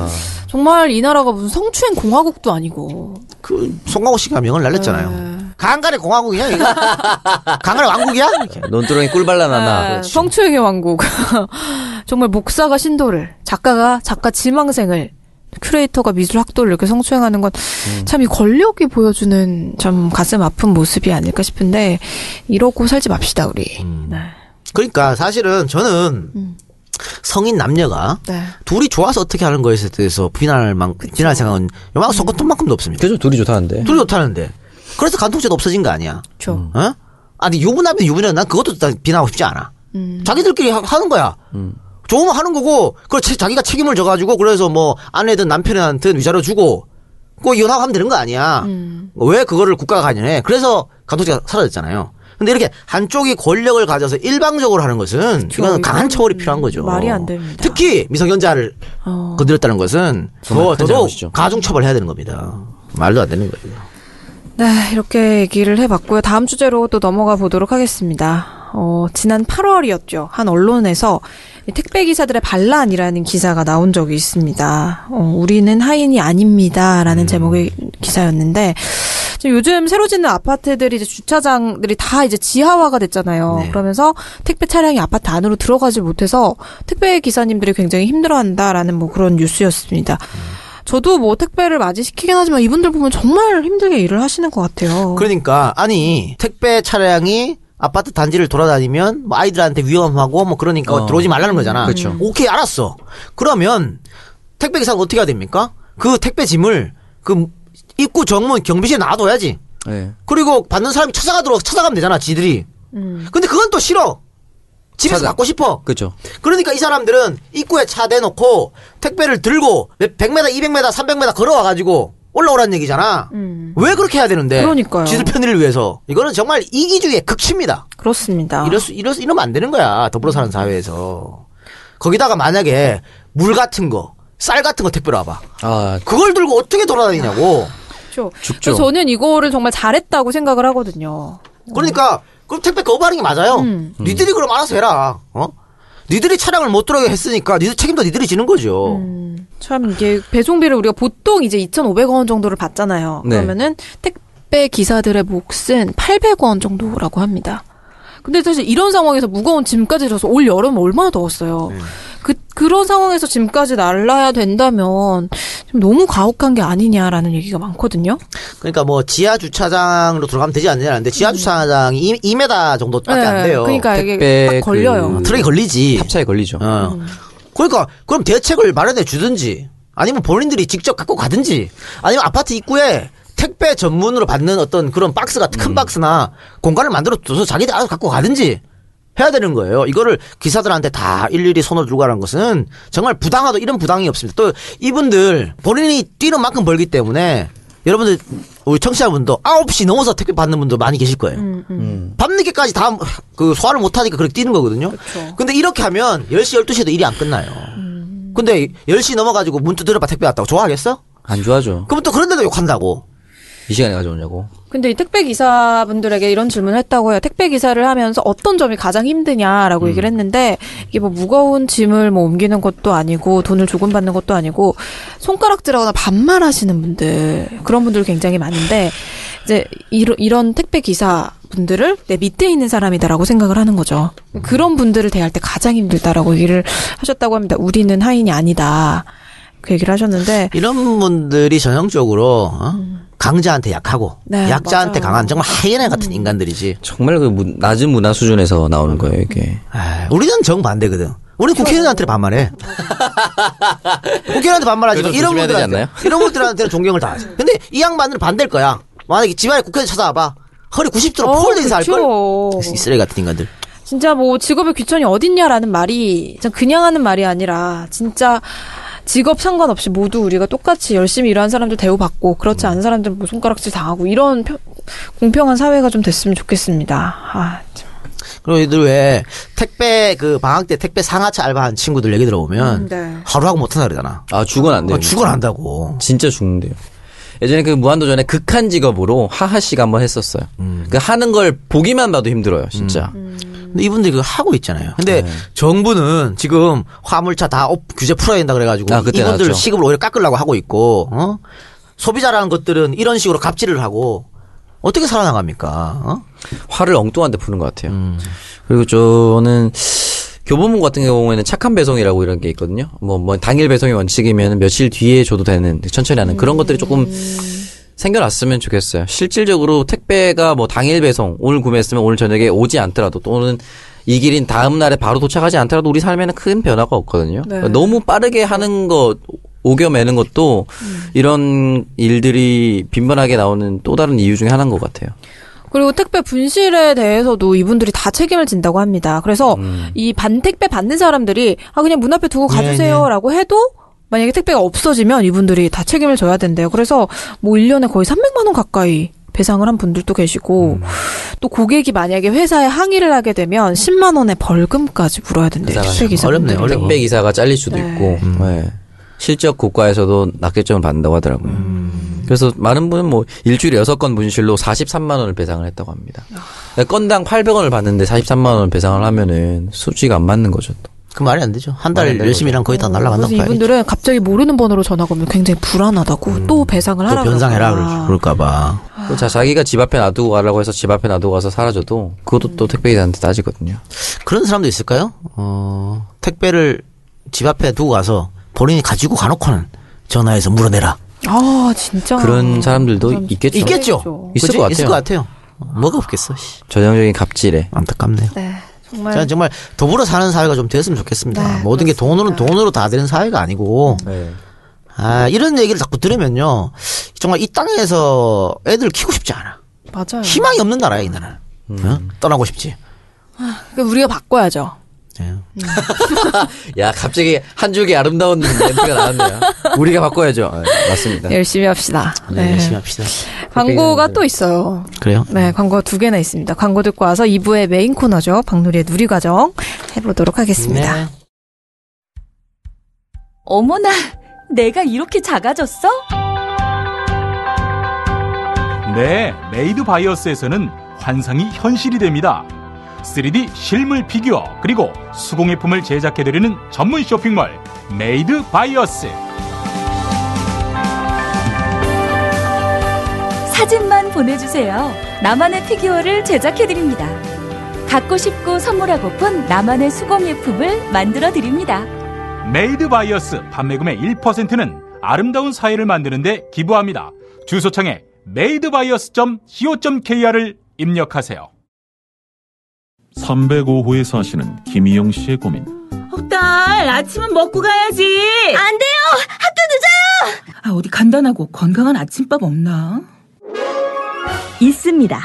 정말 이 나라가 무슨 성추행 공화국도 아니고 그 송강호 씨가 명을 날렸잖아요. 네. 강간의 공화국이냐 이거? 강간의 왕국이야? 이렇게. 논두렁이 꿀 발라놨나. 아, 성추행의 왕국. 정말 목사가 신도를, 작가가 작가 지망생을, 큐레이터가 미술 학도를 이렇게 성추행하는 건 참이 권력이 보여주는 좀 가슴 아픈 모습이 아닐까 싶은데 이러고 살지 맙시다 우리. 네. 그러니까 사실은 저는 성인 남녀가 네. 둘이 좋아서 어떻게 하는 거에 대해서 비난할 만 비난할 생각은 요만큼 손끝만큼도 없습니다. 그죠? 둘이 좋다는데. 둘이 좋다는데 그래서 간통죄도 없어진 거 아니야? 그렇죠. 어? 아니 유부남이면 유부남 난 그것도 난 비난하고 싶지 않아. 자기들끼리 하, 하는 거야. 좋으면 하는 거고 그걸 체- 자기가 책임을 져가지고 그래서 뭐 아내든 남편한테 위자료 주고 그 이혼하고 하면 되는 거 아니야. 왜 그거를 국가가 관여해? 그래서 간통죄가 사라졌잖아요. 근데 이렇게 한쪽이 권력을 가져서 일방적으로 하는 것은 이건 강한 처벌이 필요한 거죠. 말이 안 됩니다. 특히 미성년자를 어. 건드렸다는 것은 더 더더욱. 가중 처벌해야 되는 겁니다. 말도 안 되는 거예요. 네, 이렇게 얘기를 해봤고요. 다음 주제로 또 넘어가 보도록 하겠습니다. 어, 지난 8월이었죠. 한 언론에서 이 택배 기사들의 반란이라는 기사가 나온 적이 있습니다. 어, 우리는 하인이 아닙니다. 라는 제목의 기사였는데, 요즘 새로 짓는 아파트들이 이제 주차장들이 다 이제 지하화가 됐잖아요. 네. 그러면서 택배 차량이 아파트 안으로 들어가지 못해서 택배 기사님들이 굉장히 힘들어한다라는 뭐 그런 뉴스였습니다. 저도 뭐 택배를 맞이시키긴 하지만 이분들 보면 정말 힘들게 일을 하시는 것 같아요. 그러니까 아니 택배 차량이 아파트 단지를 돌아다니면 뭐 아이들한테 위험하고 뭐 그러니까 어. 들어오지 말라는 거잖아. 그렇죠. 오케이 알았어. 그러면 택배 기사는 어떻게 해야 됩니까? 그 택배 짐을 그 입구 정문 경비실에 놔둬야지. 네. 그리고 받는 사람이 찾아가도록 찾아가면 되잖아. 지들이. 음. 근데 그건 또 싫어. 집에서 찾아- 받고 싶어. 그죠. 그러니까 이 사람들은 입구에 차 대놓고 택배를 들고 100m, 200m, 300m 걸어와가지고 올라오라는 얘기잖아. 음. 왜 그렇게 해야 되는데? 그러니까요. 지들 편의를 위해서. 이거는 정말 이기주의의 극치입니다. 그렇습니다. 이럴 수, 이럴 수, 이러면 안 되는 거야. 더불어 사는 사회에서. 거기다가 만약에 물 같은 거, 쌀 같은 거 택배로 와봐. 아, 그걸 들고 어떻게 돌아다니냐고. 그렇죠. 죽죠. 저는 이거를 정말 잘했다고 생각을 하거든요. 그러니까, 그럼 택배 거부하는 게 맞아요. 음. 니들이 그럼 알아서 해라. 어? 니들이 차량을 못 들어오게 했으니까 니들 책임도 니들이 지는 거죠. 음, 참 이게 배송비를 우리가 보통 이제 2,500원 정도를 받잖아요. 네. 그러면은 택배 기사들의 몫은 800원 정도라고 합니다. 근데 사실 이런 상황에서 무거운 짐까지 져서 올 여름 얼마나 더웠어요. 네. 그 그런 상황에서 짐까지 날라야 된다면 좀 너무 가혹한 게 아니냐라는 얘기가 많거든요. 그러니까 뭐 지하 주차장으로 들어가면 되지 않느냐는데 지하 주차장이 2, 2m 정도밖에 안 돼요. 그러니까 이게 택배 딱 걸려요. 그- 트럭이 걸리지. 탑차에 걸리죠. 어. 그러니까 그럼 대책을 마련해 주든지 아니면 본인들이 직접 갖고 가든지 아니면 아파트 입구에 택배 전문으로 받는 어떤 그런 박스가 큰 박스나 공간을 만들어 둬서 자기들 알아서 갖고 가든지 해야 되는 거예요. 이거를 기사들한테 다 일일이 손을 들고 가는 것은 정말 부당하도 이런 부당이 없습니다. 또 이분들 본인이 뛰는 만큼 벌기 때문에 여러분들 우리 청취자분도 9시 넘어서 택배 받는 분도 많이 계실 거예요. 음. 밤늦게까지 다 그 소화를 못 하니까 그렇게 뛰는 거거든요. 근데 이렇게 하면 10시, 12시에도 일이 안 끝나요. 근데 10시 넘어 가지고 문 두드려 봐 택배 왔다고 좋아하겠어? 안 좋아하죠. 그럼 또 그런 데도 욕한다고. 이 시간에 가져오냐고. 근데 이 택배 기사분들에게 이런 질문을 했다고 해요. 택배 기사를 하면서 어떤 점이 가장 힘드냐라고 얘기를 했는데 이게 뭐 무거운 짐을 뭐 옮기는 것도 아니고 돈을 조금 받는 것도 아니고 손가락질하거나 반말하시는 분들 그런 분들 굉장히 많은데 이제 이런, 이런 택배 기사 분들을 내 밑에 있는 사람이다라고 생각을 하는 거죠. 그런 분들을 대할 때 가장 힘들다라고 얘기를 하셨다고 합니다. 우리는 하인이 아니다. 그 얘기를 하셨는데 이런 분들이 전형적으로 어? 강자한테 약하고 네, 약자한테 맞아요. 강한 정말 하이에나 같은 인간들이지. 정말 그 문- 낮은 문화 수준에서 나오는 거예요, 이게. 아, 우리는 정반대거든. 우리는 국회의원한테 반말해. 국회의원한테 반말하지. 이런 분들한테? 이런 분들한테는 존경을 다 하지. 근데 이 양반들은 반대일 거야. 만약에 집안에 국회의원 찾아와봐. 허리 90도로 어, 폴드 인사할 걸. 이 쓰레기 같은 인간들. 진짜 뭐 직업의 귀천이 어딨냐라는 말이 그냥 하는 말이 아니라 진짜 직업 상관없이 모두 우리가 똑같이 열심히 일하는 사람들 대우받고 그렇지 않은 사람들 뭐 손가락질 당하고 이런 펴- 공평한 사회가 좀 됐으면 좋겠습니다. 아, 참. 그리고 이들 왜 택배 그 방학 때 택배 상하차 알바한 친구들 얘기 들어보면 음, 네. 하루 하고 못한다 그러잖아. 아, 죽어난대요. 어, 죽어난다고. 진짜 죽는데요. 예전에 그 무한도전에 극한 직업으로 하하 씨가 한번 했었어요. 음. 그 하는 걸 보기만 봐도 힘들어요, 진짜. 근데 이분들이 그거 하고 있잖아요. 근데 네. 정부는 지금 화물차 다 업- 규제 풀어야 된다 그래가지고 아, 그때 이분들 나왔죠. 시급을 오히려 깎으려고 하고 있고 어? 소비자라는 것들은 이런 식으로 갑질을 하고 어떻게 살아나갑니까? 어? 화를 엉뚱한데 푸는 것 같아요. 음. 그리고 저는 교보문고 같은 경우에는 착한 배송이라고 이런 게 있거든요. 뭐, 뭐 당일 배송이 원칙이면 며칠 뒤에 줘도 되는 천천히 하는 그런 것들이 조금 생겨났으면 좋겠어요. 실질적으로 택배가 뭐 당일 배송 오늘 구매했으면 오늘 저녁에 오지 않더라도 또는 이 길인 다음 날에 바로 도착하지 않더라도 우리 삶에는 큰 변화가 없거든요. 네. 그러니까 너무 빠르게 하는 것 오겨매는 것도 음. 이런 일들이 빈번하게 나오는 또 다른 이유 중에 하나인 것 같아요. 그리고 택배 분실에 대해서도 이분들이 다 책임을 진다고 합니다. 그래서 음. 이 반택배 받는 사람들이 아 그냥 문 앞에 두고 네, 가주세요라고 해도 만약에 택배가 없어지면 이분들이 다 책임을 져야 된대요. 그래서 뭐 1년에 거의 300만 원 가까이 배상을 한 분들도 계시고 음. 또 고객이 만약에 회사에 항의를 하게 되면 10만 원의 벌금까지 물어야 된대요. 택배 기사분들이. 어렵네요, 어려워. 택배 기사가 잘릴 수도 네. 있고 네. 실적 고가에서도 낙제점을 받는다고 하더라고요. 음. 그래서 많은 분은 뭐 일주일에 여섯 건 분실로 43만 원을 배상을 했다고 합니다. 그러니까 건당 800원을 받는데 43만 원을 배상을 하면은 수지가 안 맞는 거죠. 또. 그 말이 안 되죠. 한달안 되는 열심히 일하면 거의 다 날라간다고 그래서 봐야겠죠. 이분들은 갑자기 모르는 번호로 전화가 오면 굉장히 불안하다고 또 배상을 또 하라고 변상해라 그럴까봐. 그 자, 자기가 집 앞에 놔두고 가라고 해서 집 앞에 놔두고 가서 사라져도 그것도 또 택배 기사한테 따지거든요. 그런 사람도 있을까요? 어, 택배를 집 앞에 두고 가서 본인이 가지고 가놓고는 전화해서 물어내라. 아 진짜 그런 사람들도 사람 있겠죠. 있겠죠. 있을 그치? 것 같아요. 있을 것 같아요. 뭐가 없겠어. 씨. 전형적인 갑질에. 안타깝네요. 네 정말 저는 정말 더불어 사는 사회가 좀 되었으면 좋겠습니다. 네, 모든 게 돈으로 그렇습니다. 돈으로 다 되는 사회가 아니고 네. 아 이런 얘기를 자꾸 들으면요 정말 이 땅에서 애들 키우고 싶지 않아. 맞아요. 희망이 없는 나라야 이 나라는. 음. 어? 떠나고 싶지. 그러니까 우리가 바꿔야죠. 예. 야, 갑자기 한 줄기 아름다운 멘트가 나왔네요. 우리가 바꿔야죠. 네, 맞습니다. 열심히 합시다. 네, 열심히 합시다. 광고가 또 있어요. 그래요? 네, 광고가 두 개나 있습니다. 광고 듣고 와서 2부의 메인 코너죠. 박누리의 누리과정 해보도록 하겠습니다. 네. 어머나, 내가 이렇게 작아졌어? 네, Made By Us에서는 환상이 현실이 됩니다. 3D 실물 피규어 그리고 수공예품을 제작해드리는 전문 쇼핑몰 Made By Us 사진만 보내주세요. 나만의 피규어를 제작해드립니다. 갖고 싶고 선물하고픈 나만의 수공예품을 만들어드립니다. Made By Us 판매금의 1%는 아름다운 사회를 만드는데 기부합니다. 주소창에 madebyus.co.kr을 입력하세요. 305호에 사시는 김희영 씨의 고민. 딸, 아침은 먹고 가야지. 안 돼요! 학교 늦어요! 아, 어디 간단하고 건강한 아침밥 없나? 있습니다.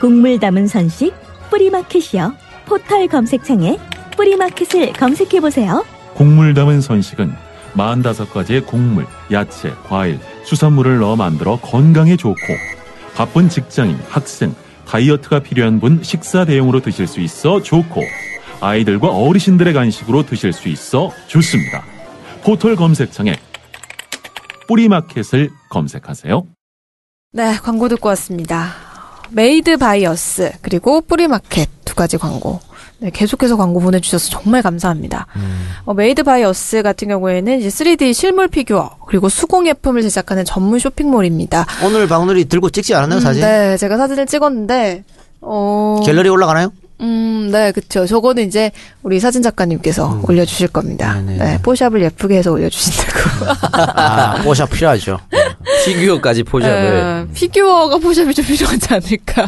국물 담은 선식 뿌리마켓이요. 포털 검색창에 뿌리마켓을 검색해보세요. 곡물 담은 선식은 45가지의 곡물, 야채, 과일, 수산물을 넣어 만들어 건강에 좋고 바쁜 직장인, 학생, 다이어트가 필요한 분 식사 대용으로 드실 수 있어 좋고 아이들과 어르신들의 간식으로 드실 수 있어 좋습니다. 포털 검색창에 뿌리마켓을 검색하세요. 네, 광고 듣고 왔습니다. Made By Us 그리고 뿌리마켓 두 가지 광고. 네, 계속해서 광고 보내주셔서 정말 감사합니다. 어, Made By Us 같은 경우에는 이제 3D 실물 피규어 그리고 수공예품을 제작하는 전문 쇼핑몰입니다. 오늘 박누리 들고 찍지 않았나요, 음, 사진? 네, 제가 사진을 찍었는데 어, 갤러리 올라가나요? 음, 네, 그쵸. 저거는 이제 우리 사진 작가님께서 올려주실 겁니다. 음. 네네. 네, 포샵을 예쁘게 해서 올려주신다고. 아, 포샵 필요하죠. 피규어까지 포샵을. 네, 피규어가 포샵이 좀 필요하지 않을까.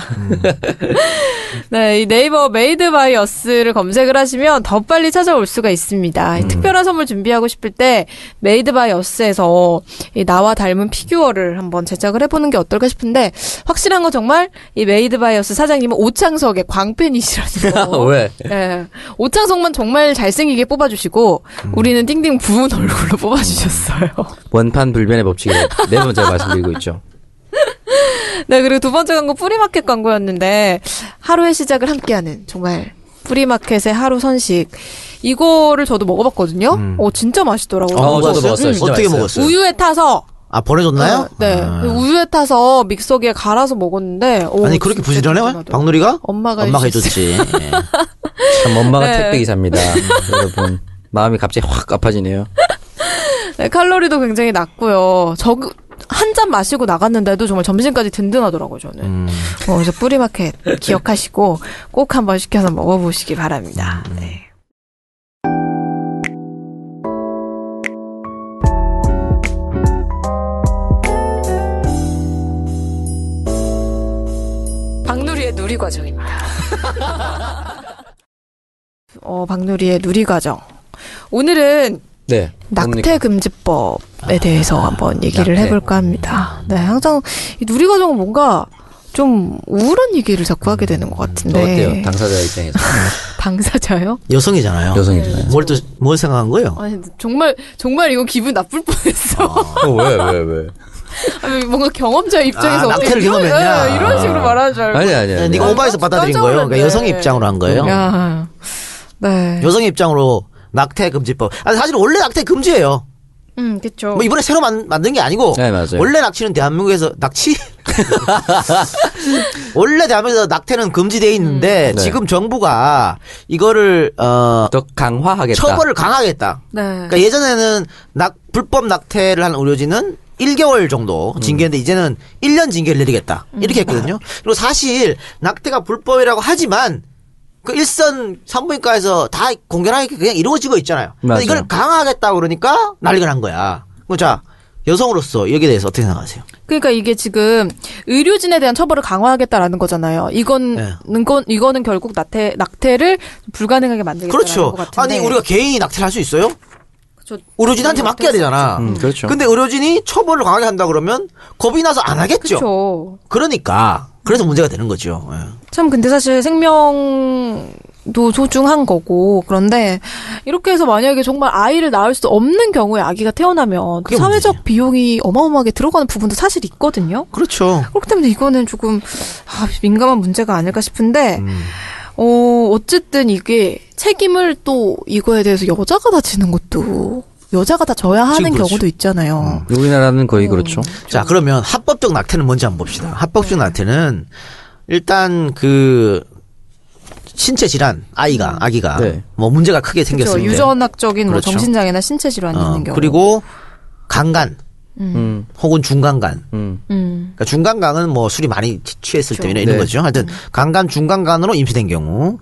네, 이 네이버 Made By Us를 검색을 하시면 더 빨리 찾아올 수가 있습니다. 이 특별한 선물 준비하고 싶을 때 Made By Us에서 이 나와 닮은 피규어를 한번 제작을 해보는 게 어떨까 싶은데 확실한 건 정말 이 Made By Us 사장님은 오창석의 광팬이시라는 거. 왜? 네. 오창석만 정말 잘생기게 뽑아주시고 우리는 띵띵 부은 얼굴로 뽑아주셨어요. 원판 불변의 법칙을 네 번째 말씀드리고 있죠. 네, 그리고 두 번째 광고 뿌리마켓 광고였는데 하루의 시작을 함께하는 정말 뿌리마켓의 하루 선식 이거를 저도 먹어봤거든요. 어 진짜 맛있더라고요. 어, 저도 먹었어요. 진짜 어떻게 맛있어요. 먹었어요? 우유에 타서 아, 보내줬나요? 어, 네, 아. 우유에 타서 믹서기에 갈아서 먹었는데 오, 아니, 그렇게? 든든하더라고요. 박누리가? 엄마가 엄마가. 해줬지. 예. 참 엄마가 네. 택배 기사입니다. 여러분 마음이 갑자기 확 아파지네요. 네, 칼로리도 굉장히 낮고요. 저 한 잔 마시고 나갔는데도 정말 점심까지 든든하더라고요, 저는. 음. 어, 그래서 뿌리마켓 기억하시고 꼭 한번 시켜서 먹어보시기 바랍니다. 네. 박누리의 누리 과정입니다. 어, 박누리의 누리 과정. 오늘은 네. 낙태 금지법에 대해서 한번 얘기를 낙태. 해볼까 합니다. 네, 항상 이 누리 과정은 뭔가 좀 우울한 얘기를 자꾸 하게 되는 것또 같은데. 어때요? 당사자 입장에서 당사자요? 여성이잖아요. 여성이잖아요. 뭘 또, 뭘 생각한 거예요? 아니 정말 정말 이거 기분 나쁠 뻔했어. 어, 왜, 왜, 왜? 아니, 뭔가 경험자 입장에서 아, 어떻게 낙태를 이런- 경험했냐? 예, 이런 식으로 말하는 줄 알고. 아니, 아니, 아니. 네가 오바해서 받아들인 거예요. 그러니까. 여성의 입장으로 한 거예요. 야, 네. 여성의 입장으로 낙태 금지법. 아 사실 원래 낙태 금지예요. 음, 그쵸. 뭐 이번에 새로 만, 만든 게 아니고 네, 맞아요. 원래 낙치는 대한민국에서 낙치 원래 대한민국에서 낙태는 금지돼 있는데 음. 네. 지금 정부가 이거를 어더 강화하겠다. 처벌을 강하겠다. 네. 그러니까 예전에는 낙 불법 낙태를 한 의료진은 1개월 정도 음. 징계인데 이제는 1년 징계를 내리겠다. 이렇게 했거든요. 그리고 사실 낙태가 불법이라고 하지만 그 일선 산부인과에서 다 공개하게 그냥 이루어지고 있잖아요. 맞아요. 이걸 강화하겠다 그러니까 난리가 난 거야. 자 여성으로서 여기에 대해서 어떻게 생각하세요? 그러니까 이게 지금 의료진에 대한 처벌을 강화하겠다라는 거잖아요. 이건 네. 이건 이거는 결국 낙태 낙태를 불가능하게 만들겠다는 그렇죠. 것 같은데. 아니 우리가 개인이 낙태를 할 수 있어요? 그렇죠. 의료진한테 맡겨야 되잖아. 음, 그렇죠. 근데 의료진이 처벌을 강하게 한다 그러면 겁이 나서 안 하겠죠. 그렇죠. 그러니까 그래서 문제가 되는 거죠. 예. 참 근데 사실 생명도 소중한 거고 그런데 이렇게 해서 만약에 정말 아이를 낳을 수 없는 경우에 아기가 태어나면 그게 사회적 문제죠. 비용이 어마어마하게 들어가는 부분도 사실 있거든요. 그렇죠. 그렇기 때문에 이거는 조금 아, 민감한 문제가 아닐까 싶은데 음. 어 어쨌든 이게 책임을 또 이거에 대해서 여자가 다 지는 것도 여자가 다 져야 하는 그렇죠. 경우도 있잖아요. 우리나라는 거의 음. 그렇죠. 자, 그러면 합법적 낙태는 뭔지 한번 봅시다. 합법적 낙태는 일단 그 신체 질환 아이가 아기가 네. 뭐 문제가 크게 그렇죠. 생겼을 때 유전학적인 뭐 그렇죠. 정신장애나 신체 질환이 어, 있는 경우. 그리고 강간 음. 혹은 중간간 음. 음. 그러니까 중간간은 뭐 술이 많이 취- 취했을 그렇죠. 때 이런 네. 거죠. 하여튼 강간 중간간으로 임신된 경우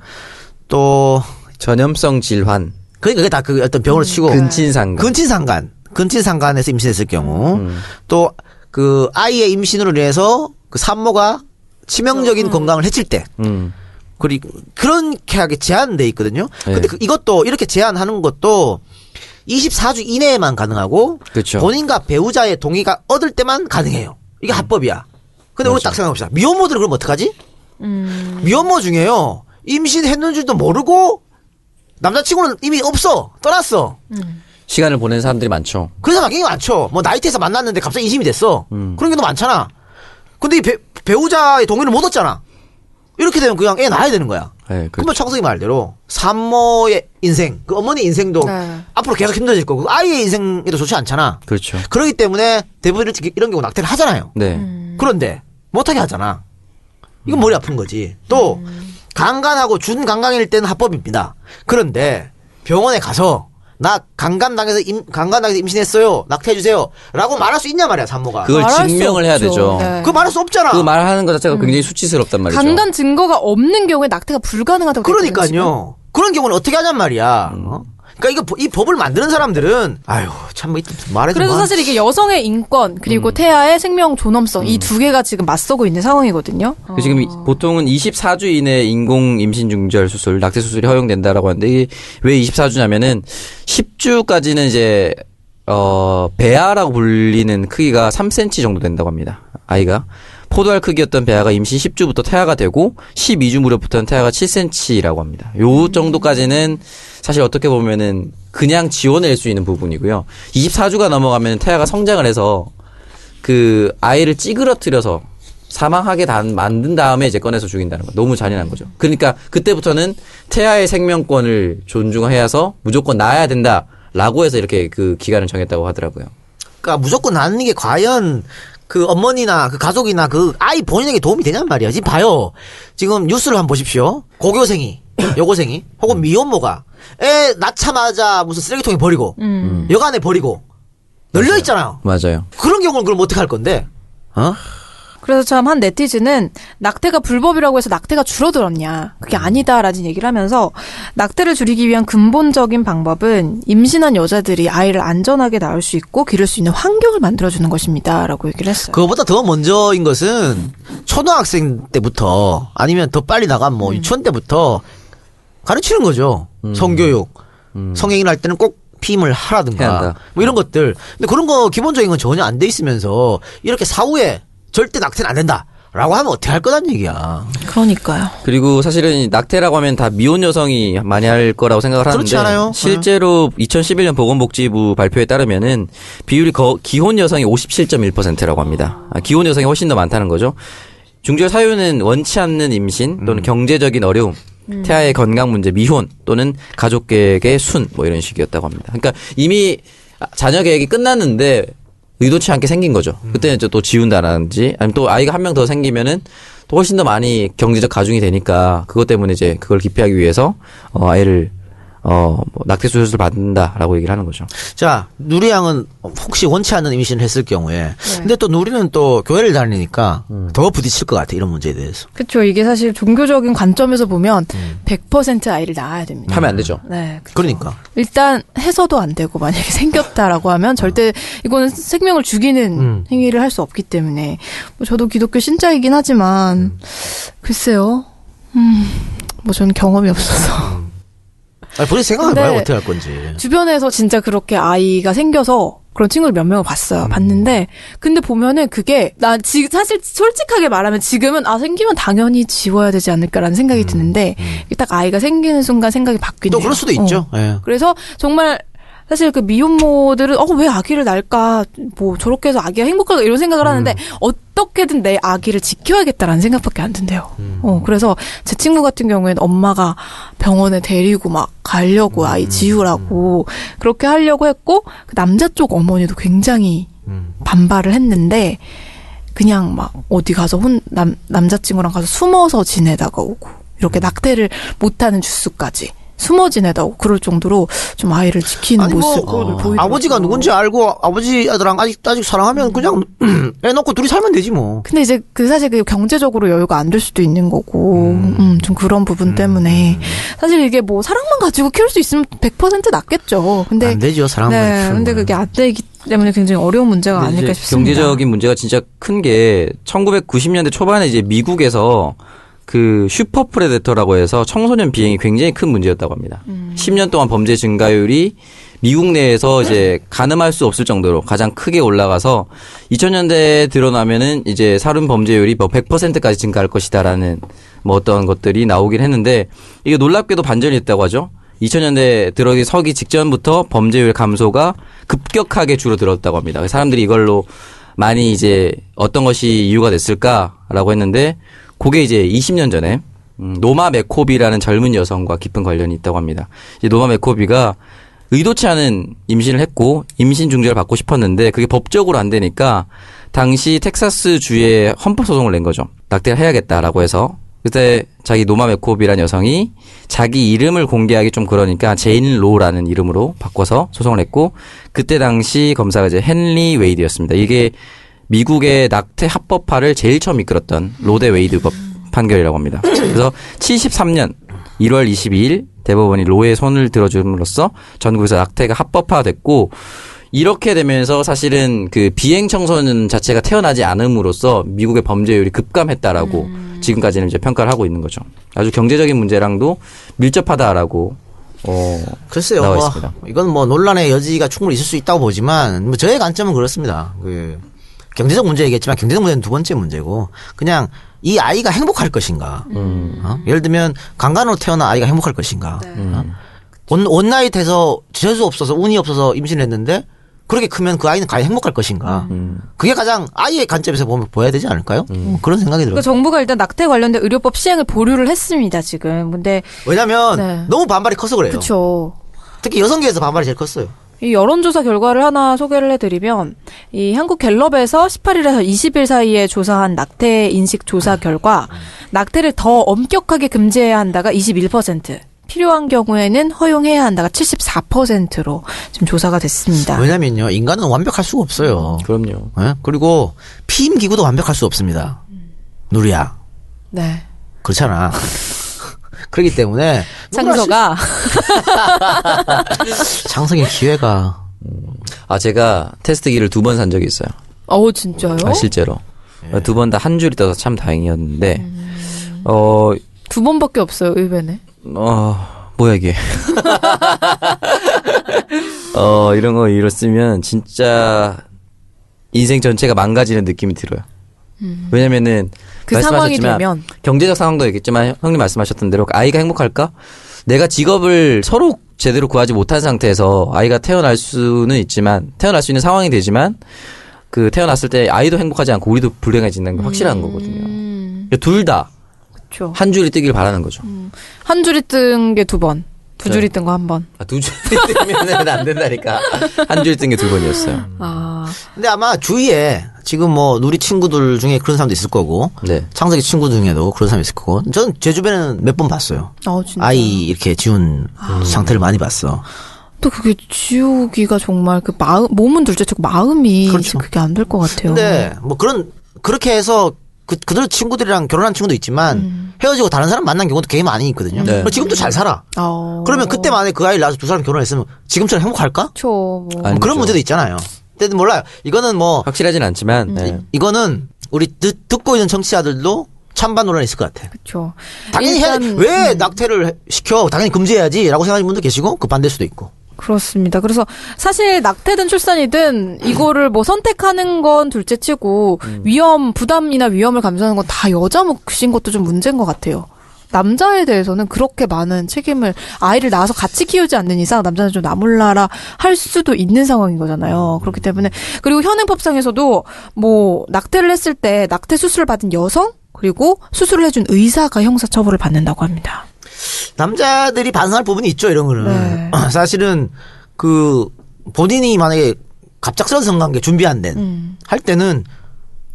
또 전염성 질환, 그러니까 그게 다 그 어떤 병을 치고 근친상간. 근친상간 근친상간에서 임신했을 경우 음. 또그 아이의 임신으로 인해서 그 산모가 치명적인 건강을 해칠 때 음. 그리고 그렇게 하게 제한돼 있거든요. 네. 근데 그- 이것도 이렇게 제한하는 것도 24주 이내에만 가능하고 그렇죠. 본인과 배우자의 동의가 얻을 때만 가능해요. 이게 합법이야. 근데 우리 딱 생각해봅시다. 미혼모들은 그럼 어떡하지? 미혼모 중에요. 임신했는 줄도 모르고 남자친구는 이미 없어. 떠났어. 시간을 보내는 사람들이 많죠. 그런 사람 굉장히 많죠. 뭐 나이트에서 만났는데 갑자기 인심이 됐어. 음. 그런 경우도 많잖아. 근데 이 배, 배우자의 동의를 못 얻잖아. 이렇게 되면 그냥 애 낳아야 되는 거야. 네, 그러면 청석이 말대로 산모의 인생, 그 어머니 인생도 네. 앞으로 계속 힘들어질 거고 그 아이의 인생에도 좋지 않잖아. 그렇죠. 그렇기 때문에 대부분 이렇게- 이런 경우 낙태를 하잖아요. 네. 그런데 못하게 하잖아. 이건 머리 아픈 거지. 또 강간하고 준강간일 때는 합법입니다. 그런데 병원에 가서 나 강간당해서 임, 강간당해서 임신했어요. 낙태해 주세요.라고 말할 수 있냐 말이야 산모가. 그걸 증명을 해야. 되죠. 네. 그거 말할 수 없잖아. 그 말하는 것 자체가 굉장히 수치스럽단 말이죠. 강간 증거가 없는 경우에 낙태가 불가능하다고 그러니까요. 그런 경우는 어떻게 하냔 말이야. 어? 그러니까 이거 이 법을 만드는 사람들은 아유 참 뭐, 말해서 그래서 뭐 사실 이게 여성의 인권 그리고 태아의 생명 존엄성 이 두 개가 지금 맞서고 있는 상황이거든요. 그 지금 이- 보통은 24주 이내 인공 임신 중절 수술, 낙태 수술이 허용된다라고 하는데 이게 왜 24주냐면은 10주까지는 이제 어 배아라고 불리는 크기가 3cm 정도 된다고 합니다. 아이가 포도알 크기였던 배아가 임신 10주부터 태아가 되고 12주 무렵부터는 태아가 7cm라고 합니다. 요 정도까지는 사실 어떻게 보면은 그냥 지원할 수 있는 부분이고요. 24주가 넘어가면 태아가 성장을 해서 그 아이를 찌그러뜨려서 사망하게 단, 만든 다음에 이제 꺼내서 죽인다는 거. 너무 잔인한 거죠. 그러니까 그때부터는 태아의 생명권을 존중해서 무조건 낳아야 된다라고 해서 이렇게 그 기간을 정했다고 하더라고요. 그러니까 무조건 낳는 게 과연 그 어머니나 그 가족이나 그 아이 본인에게 도움이 되냔 말이야. 지금 봐요. 지금 뉴스를 한번 보십시오. 고교생이, 여고생이, 혹은 미혼모가 애 낳자마자 무슨 쓰레기통에 버리고 여간에 버리고 널려 있잖아요. 맞아요. 그런 경우는 그럼 어떻게 할 건데? 어? 그래서 참 한 네티즌은 낙태가 불법이라고 해서 낙태가 줄어들었냐. 그게 아니다라는 얘기를 하면서 낙태를 줄이기 위한 근본적인 방법은 임신한 여자들이 아이를 안전하게 낳을 수 있고 기를 수 있는 환경을 만들어주는 것입니다. 라고 얘기를 했어요. 그거보다 더 먼저인 것은 초등학생 때부터 아니면 더 빨리 나간 뭐 유치원 때부터 가르치는 거죠. 성교육. 성행위를 할 때는 꼭 피임을 하라든가. 뭐 이런 것들. 근데 그런 거 기본적인 건 전혀 안 돼 있으면서 이렇게 사후에 절대 낙태는 안 된다. 라고 하면 어떻게 할 거란 얘기야. 그러니까요. 그리고 사실은 이 낙태라고 하면 다 미혼 여성이 많이 할 거라고 생각을 하는데 그렇지 않아요? 실제로 2011년 보건복지부 발표에 따르면은 비율이 거- 기혼 여성이 57.1%라고 합니다. 아, 기혼 여성이 훨씬 더 많다는 거죠. 중절 사유는 원치 않는 임신 또는 경제적인 어려움, 태아의 건강 문제, 미혼 또는 가족 계획의 순 뭐 이런 식이었다고 합니다. 그러니까 이미 자녀 계획이 끝났는데 의도치 않게 생긴 거죠. 그때는 이제 또 지운다라든지 아니면 또 아이가 한 명 더 생기면은 또 훨씬 더 많이 경제적 가중이 되니까 그것 때문에 이제 그걸 기피하기 위해서 어 아이를 어 뭐 낙태 수술을 받는다라고 얘기를 하는 거죠. 자, 누리 양은 혹시 원치 않는 임신을 했을 경우에. 근데 또 누리는 또 교회를 다니니까 더 부딪힐 것 같아. 이런 문제에 대해서. 그렇죠. 이게 사실 종교적인 관점에서 보면 100% 아이를 낳아야 됩니다. 하면 안 되죠. 네. 그쵸. 그러니까. 일단 해서도 안 되고 만약에 생겼다라고 하면 절대 이거는 생명을 죽이는 음. 행위를 할 수 없기 때문에 뭐 저도 기독교 신자이긴 하지만 글쎄요. 음. 뭐 저는 경험이 없어서 아니, 본인 생각해봐요. 어떻게 할 건지. 주변에서 진짜 그렇게 아이가 생겨서 그런 친구를 몇 명을 봤어요. 음. 봤는데 근데 보면은 그게 나 지금 사실 솔직하게 말하면 지금은 아 생기면 당연히 지워야 되지 않을까라는 생각이 드는데 딱 아이가 생기는 순간 생각이 바뀌네요. 음. 또 그럴 수도 있죠. 어. 예. 그래서 정말 사실 그 미혼모들은 어 왜 아기를 낳을까? 뭐 저렇게 해서 아기가 행복할까 이런 생각을 하는데 어떻게든 내 아기를 지켜야겠다라는 생각밖에 안 든대요. 어 그래서 제 친구 같은 경우에는 엄마가 병원에 데리고 막 가려고 아이 지우라고 그렇게 하려고 했고 그 남자 쪽 어머니도 굉장히 반발을 했는데 그냥 막 어디 가서 혼 남 남자친구랑 가서 숨어서 지내다가 오고 이렇게 낙태를 못하는 주수까지 숨어 지내다오 그럴 정도로 좀 아이를 지키는 아니, 뭐, 모습을 그 보이고 아버지가 누군지 알고 아버지 애들랑 아직 아직 사랑하면 그냥 애 놓고 둘이 살면 되지 뭐. 근데 이제 그 사실 그 경제적으로 여유가 안 될 수도 있는 거고, 음, 좀 그런 부분 때문에 사실 이게 뭐 사랑만 가지고 키울 수 있으면 100% 낫겠죠. 근데 안 되죠 사랑만 네, 키우는 근데. 그게 안 되기 때문에 굉장히 어려운 문제가 아닐까 싶습니다. 경제적인 문제가 진짜 큰 게 1990년대 초반에 이제 미국에서 그 super predator라고 해서 청소년 비행이 굉장히 큰 문제였다고 합니다. 음. 10년 동안 범죄 증가율이 미국 내에서 이제 가늠할 수 없을 정도로 가장 크게 올라가서 2000년대에 드러나면은 이제 살인 범죄율이 뭐 100%까지 증가할 것이다라는 뭐 어떤 것들이 나오긴 했는데 이게 놀랍게도 반전이 있다고 하죠. 2000년대 들어기 서기 직전부터 범죄율 감소가 급격하게 줄어들었다고 합니다. 사람들이 이걸로 많이 이제 어떤 것이 이유가 됐을까라고 했는데 그게 이제 20년 전에 음, 노마 메코비라는 젊은 여성과 깊은 관련이 있다고 합니다. 이제 노마 메코비가 의도치 않은 임신을 했고 임신 중절을 받고 싶었는데 그게 법적으로 안 되니까 당시 텍사스 주에 헌법 소송을 낸 거죠. 낙태를 해야겠다라고 해서 그때 자기 노마 메코비라는 여성이 자기 이름을 공개하기 좀 그러니까 제인 로라는 이름으로 바꿔서 소송을 했고 그때 당시 검사가 이제 헨리 웨이드였습니다. 이게 미국의 낙태 합법화를 제일 처음 이끌었던 로 대 웨이드 법 판결이라고 합니다. 그래서 73년 1월 22일 대법원이 로의 손을 들어줌으로써 전국에서 낙태가 합법화됐고 이렇게 되면서 사실은 그 비행 청소년 자체가 태어나지 않음으로써 미국의 범죄율이 급감했다라고 지금까지는 이제 평가를 하고 있는 거죠. 아주 경제적인 문제랑도 밀접하다라고 어 글쎄요. 나와 뭐, 있습니다. 이건 뭐 논란의 여지가 충분히 있을 수 있다고 보지만 뭐 저의 관점은 그렇습니다. 그 경제적 문제이겠지만 경제적 문제는 두 번째 문제고 그냥 이 아이가 행복할 것인가. 음. 어? 예를 들면 강간으로 태어난 아이가 행복할 것인가. 네. 어? one, one night 해서 재수 없어서 운이 없어서 임신했는데 그렇게 크면 그 아이는 과연 행복할 것인가. 음. 그게 가장 아이의 관점에서 보면 보여야 되지 않을까요? 뭐 그런 생각이 들어요. 그러니까 정부가 일단 낙태 관련된 의료법 시행을 보류를 했습니다 지금. 근데 왜냐면 네. 너무 반발이 커서 그래요. 그렇죠. 특히 여성계에서 반발이 제일 컸어요. 이 여론조사 결과를 하나 소개를 해드리면 이 한국 갤럽에서 18일에서 20일 사이에 조사한 낙태 인식 조사 결과 낙태를 더 엄격하게 금지해야 한다가 21%, 필요한 경우에는 허용해야 한다가 74%로 지금 조사가 됐습니다. 왜냐면요 인간은 완벽할 수가 없어요. 그럼요. 예? 그리고 피임 기구도 완벽할 수 없습니다. 누리야 네. 그렇잖아. 그렇기 때문에 창서가 창성의 기회가 아 제가 테스트기를 두 번 산 적이 있어요. 어 진짜요? 아, 실제로 두번 다 한 줄이 떠서 참 다행이었는데 어두 번밖에 없어요 의외네. 어, 뭐야 이게. 어, 이런 거 이뤘으면 진짜 인생 전체가 망가지는 느낌이 들어요. 왜냐면은 그 상황이 말씀하셨지만 되면 경제적 상황도 있겠지만 형님 말씀하셨던 대로 아이가 행복할까? 내가 직업을 서로 제대로 구하지 못한 상태에서 아이가 태어날 수는 있지만 태어날 수 있는 상황이 되지만 그 태어났을 때 아이도 행복하지 않고 우리도 불행해지는 건 확실한 거거든요. 음, 둘다한 그렇죠. 줄이 뜨길 바라는 거죠. 한 줄이 뜬 게 두 번, 두 네. 줄이 뜬거한 번. 아, 두 줄이 뜨면은 안 된다니까. 한 줄이 뜬게 두 번이었어요. 아 근데 아마 주위에 지금 뭐 누리 친구들 중에 그런 사람도 있을 거고 네. 창석이 친구 중에도 그런 사람이 있을 거고 전 제 주변에는 몇 번 봤어요. 어, 진짜. 아이 이렇게 지운 상태를 많이 봤어. 또 그게 지우기가 정말 그 마음 몸은 둘째치고 마음이 그렇죠. 그게 안 될 것 같아요. 근데 뭐 그런 그렇게 해서 그 그들 친구들이랑 결혼한 친구도 있지만 음. 헤어지고 다른 사람 만난 경우도 굉장히 많이 있거든요. 네. 지금도 잘 살아. 어. 그러면 그때 만에 그 아이를 낳아서 두 사람 결혼했으면 지금처럼 행복할까? 뭐. 뭐. 그런 문제도 있잖아요. 근데 몰라요. 이거는 뭐 확실하진 않지만 네. 이거는 우리 듣, 듣고 있는 청취자들도 찬반 논란이 있을 것 같아. 그렇죠. 당연히 해야, 일단, 왜 낙태를 해- 시켜? 당연히 금지해야지라고 생각하는 분도 계시고 그 반대일 수도 있고. 그렇습니다. 그래서 사실 낙태든 출산이든 이거를 뭐 선택하는 건 둘째치고 음. 위험 부담이나 위험을 감수하는 건 다 여자 몫인 것도 좀 문제인 것 같아요. 남자에 대해서는 그렇게 많은 책임을 아이를 낳아서 같이 키우지 않는 이상 남자는 좀 나몰라라 할 수도 있는 상황인 거잖아요. 그렇기 때문에 그리고 현행법상에서도 뭐 낙태를 했을 때 낙태 수술을 받은 여성 그리고 수술을 해준 의사가 형사처벌을 받는다고 합니다. 남자들이 반성할 부분이 있죠, 이런 거는. 네. 사실은 그 본인이 만약에 갑작스러운 성관계 준비 안 된, 음. 할 때는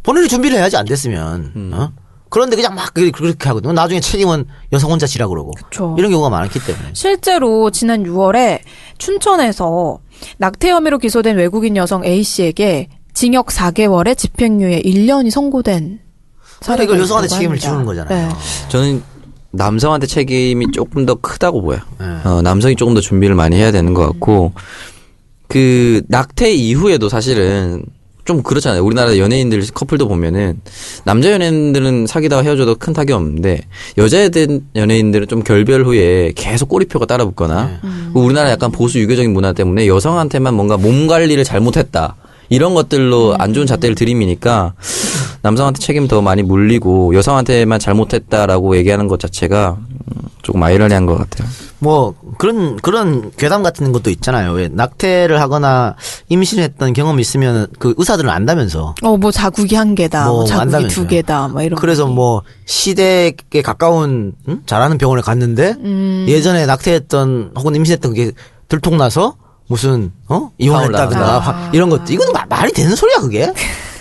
본인이 준비를 해야지 안 됐으면, 어? 그런데 그냥 막 그렇게 하거든요. 나중에 책임은 여성 혼자 지라 그러고 그쵸. 이런 경우가 많기 때문에. 실제로 지난 6월에 춘천에서 낙태 혐의로 기소된 외국인 여성 A 씨에게 징역 4개월에 집행유예 1년이 선고된 사례가 이걸 여성한테 책임을 합니다. 지우는 거잖아요. 네. 저는 남성한테 책임이 조금 더 크다고 보여요. 네. 어, 남성이 조금 더 준비를 많이 해야 되는 것 같고 그 낙태 이후에도 사실은 좀 그렇잖아요. 우리나라 연예인들 커플도 보면은 남자 연예인들은 사귀다가 헤어져도 큰 타격 없는데 여자애들 연예인들은 좀 결별 후에 계속 꼬리표가 따라붙거나 그리고 우리나라 약간 보수 유교적인 문화 때문에 여성한테만 뭔가 몸 관리를 잘못했다 이런 것들로 안 좋은 잣대를 들이미니까 남성한테 책임 더 많이 물리고 여성한테만 잘못했다라고 얘기하는 것 자체가 음, 조금 아이러니한 것 같아요. 뭐 그런 그런 괴담 같은 것도 있잖아요. 왜 낙태를 하거나 임신했던 경험이 있으면 그 의사들은 안다면서. 어, 뭐 자국이 한 개다, 뭐, 뭐 자국이 안다면서요. 두 개다, 뭐 이런. 그래서 뭐 시대에 가까운 응? 잘하는 병원에 갔는데 음. 예전에 낙태했던 혹은 임신했던 게 들통나서 무슨 어 이혼했다든가 아. 화- 이런 것도 이거는 마- 말이 되는 소리야 그게?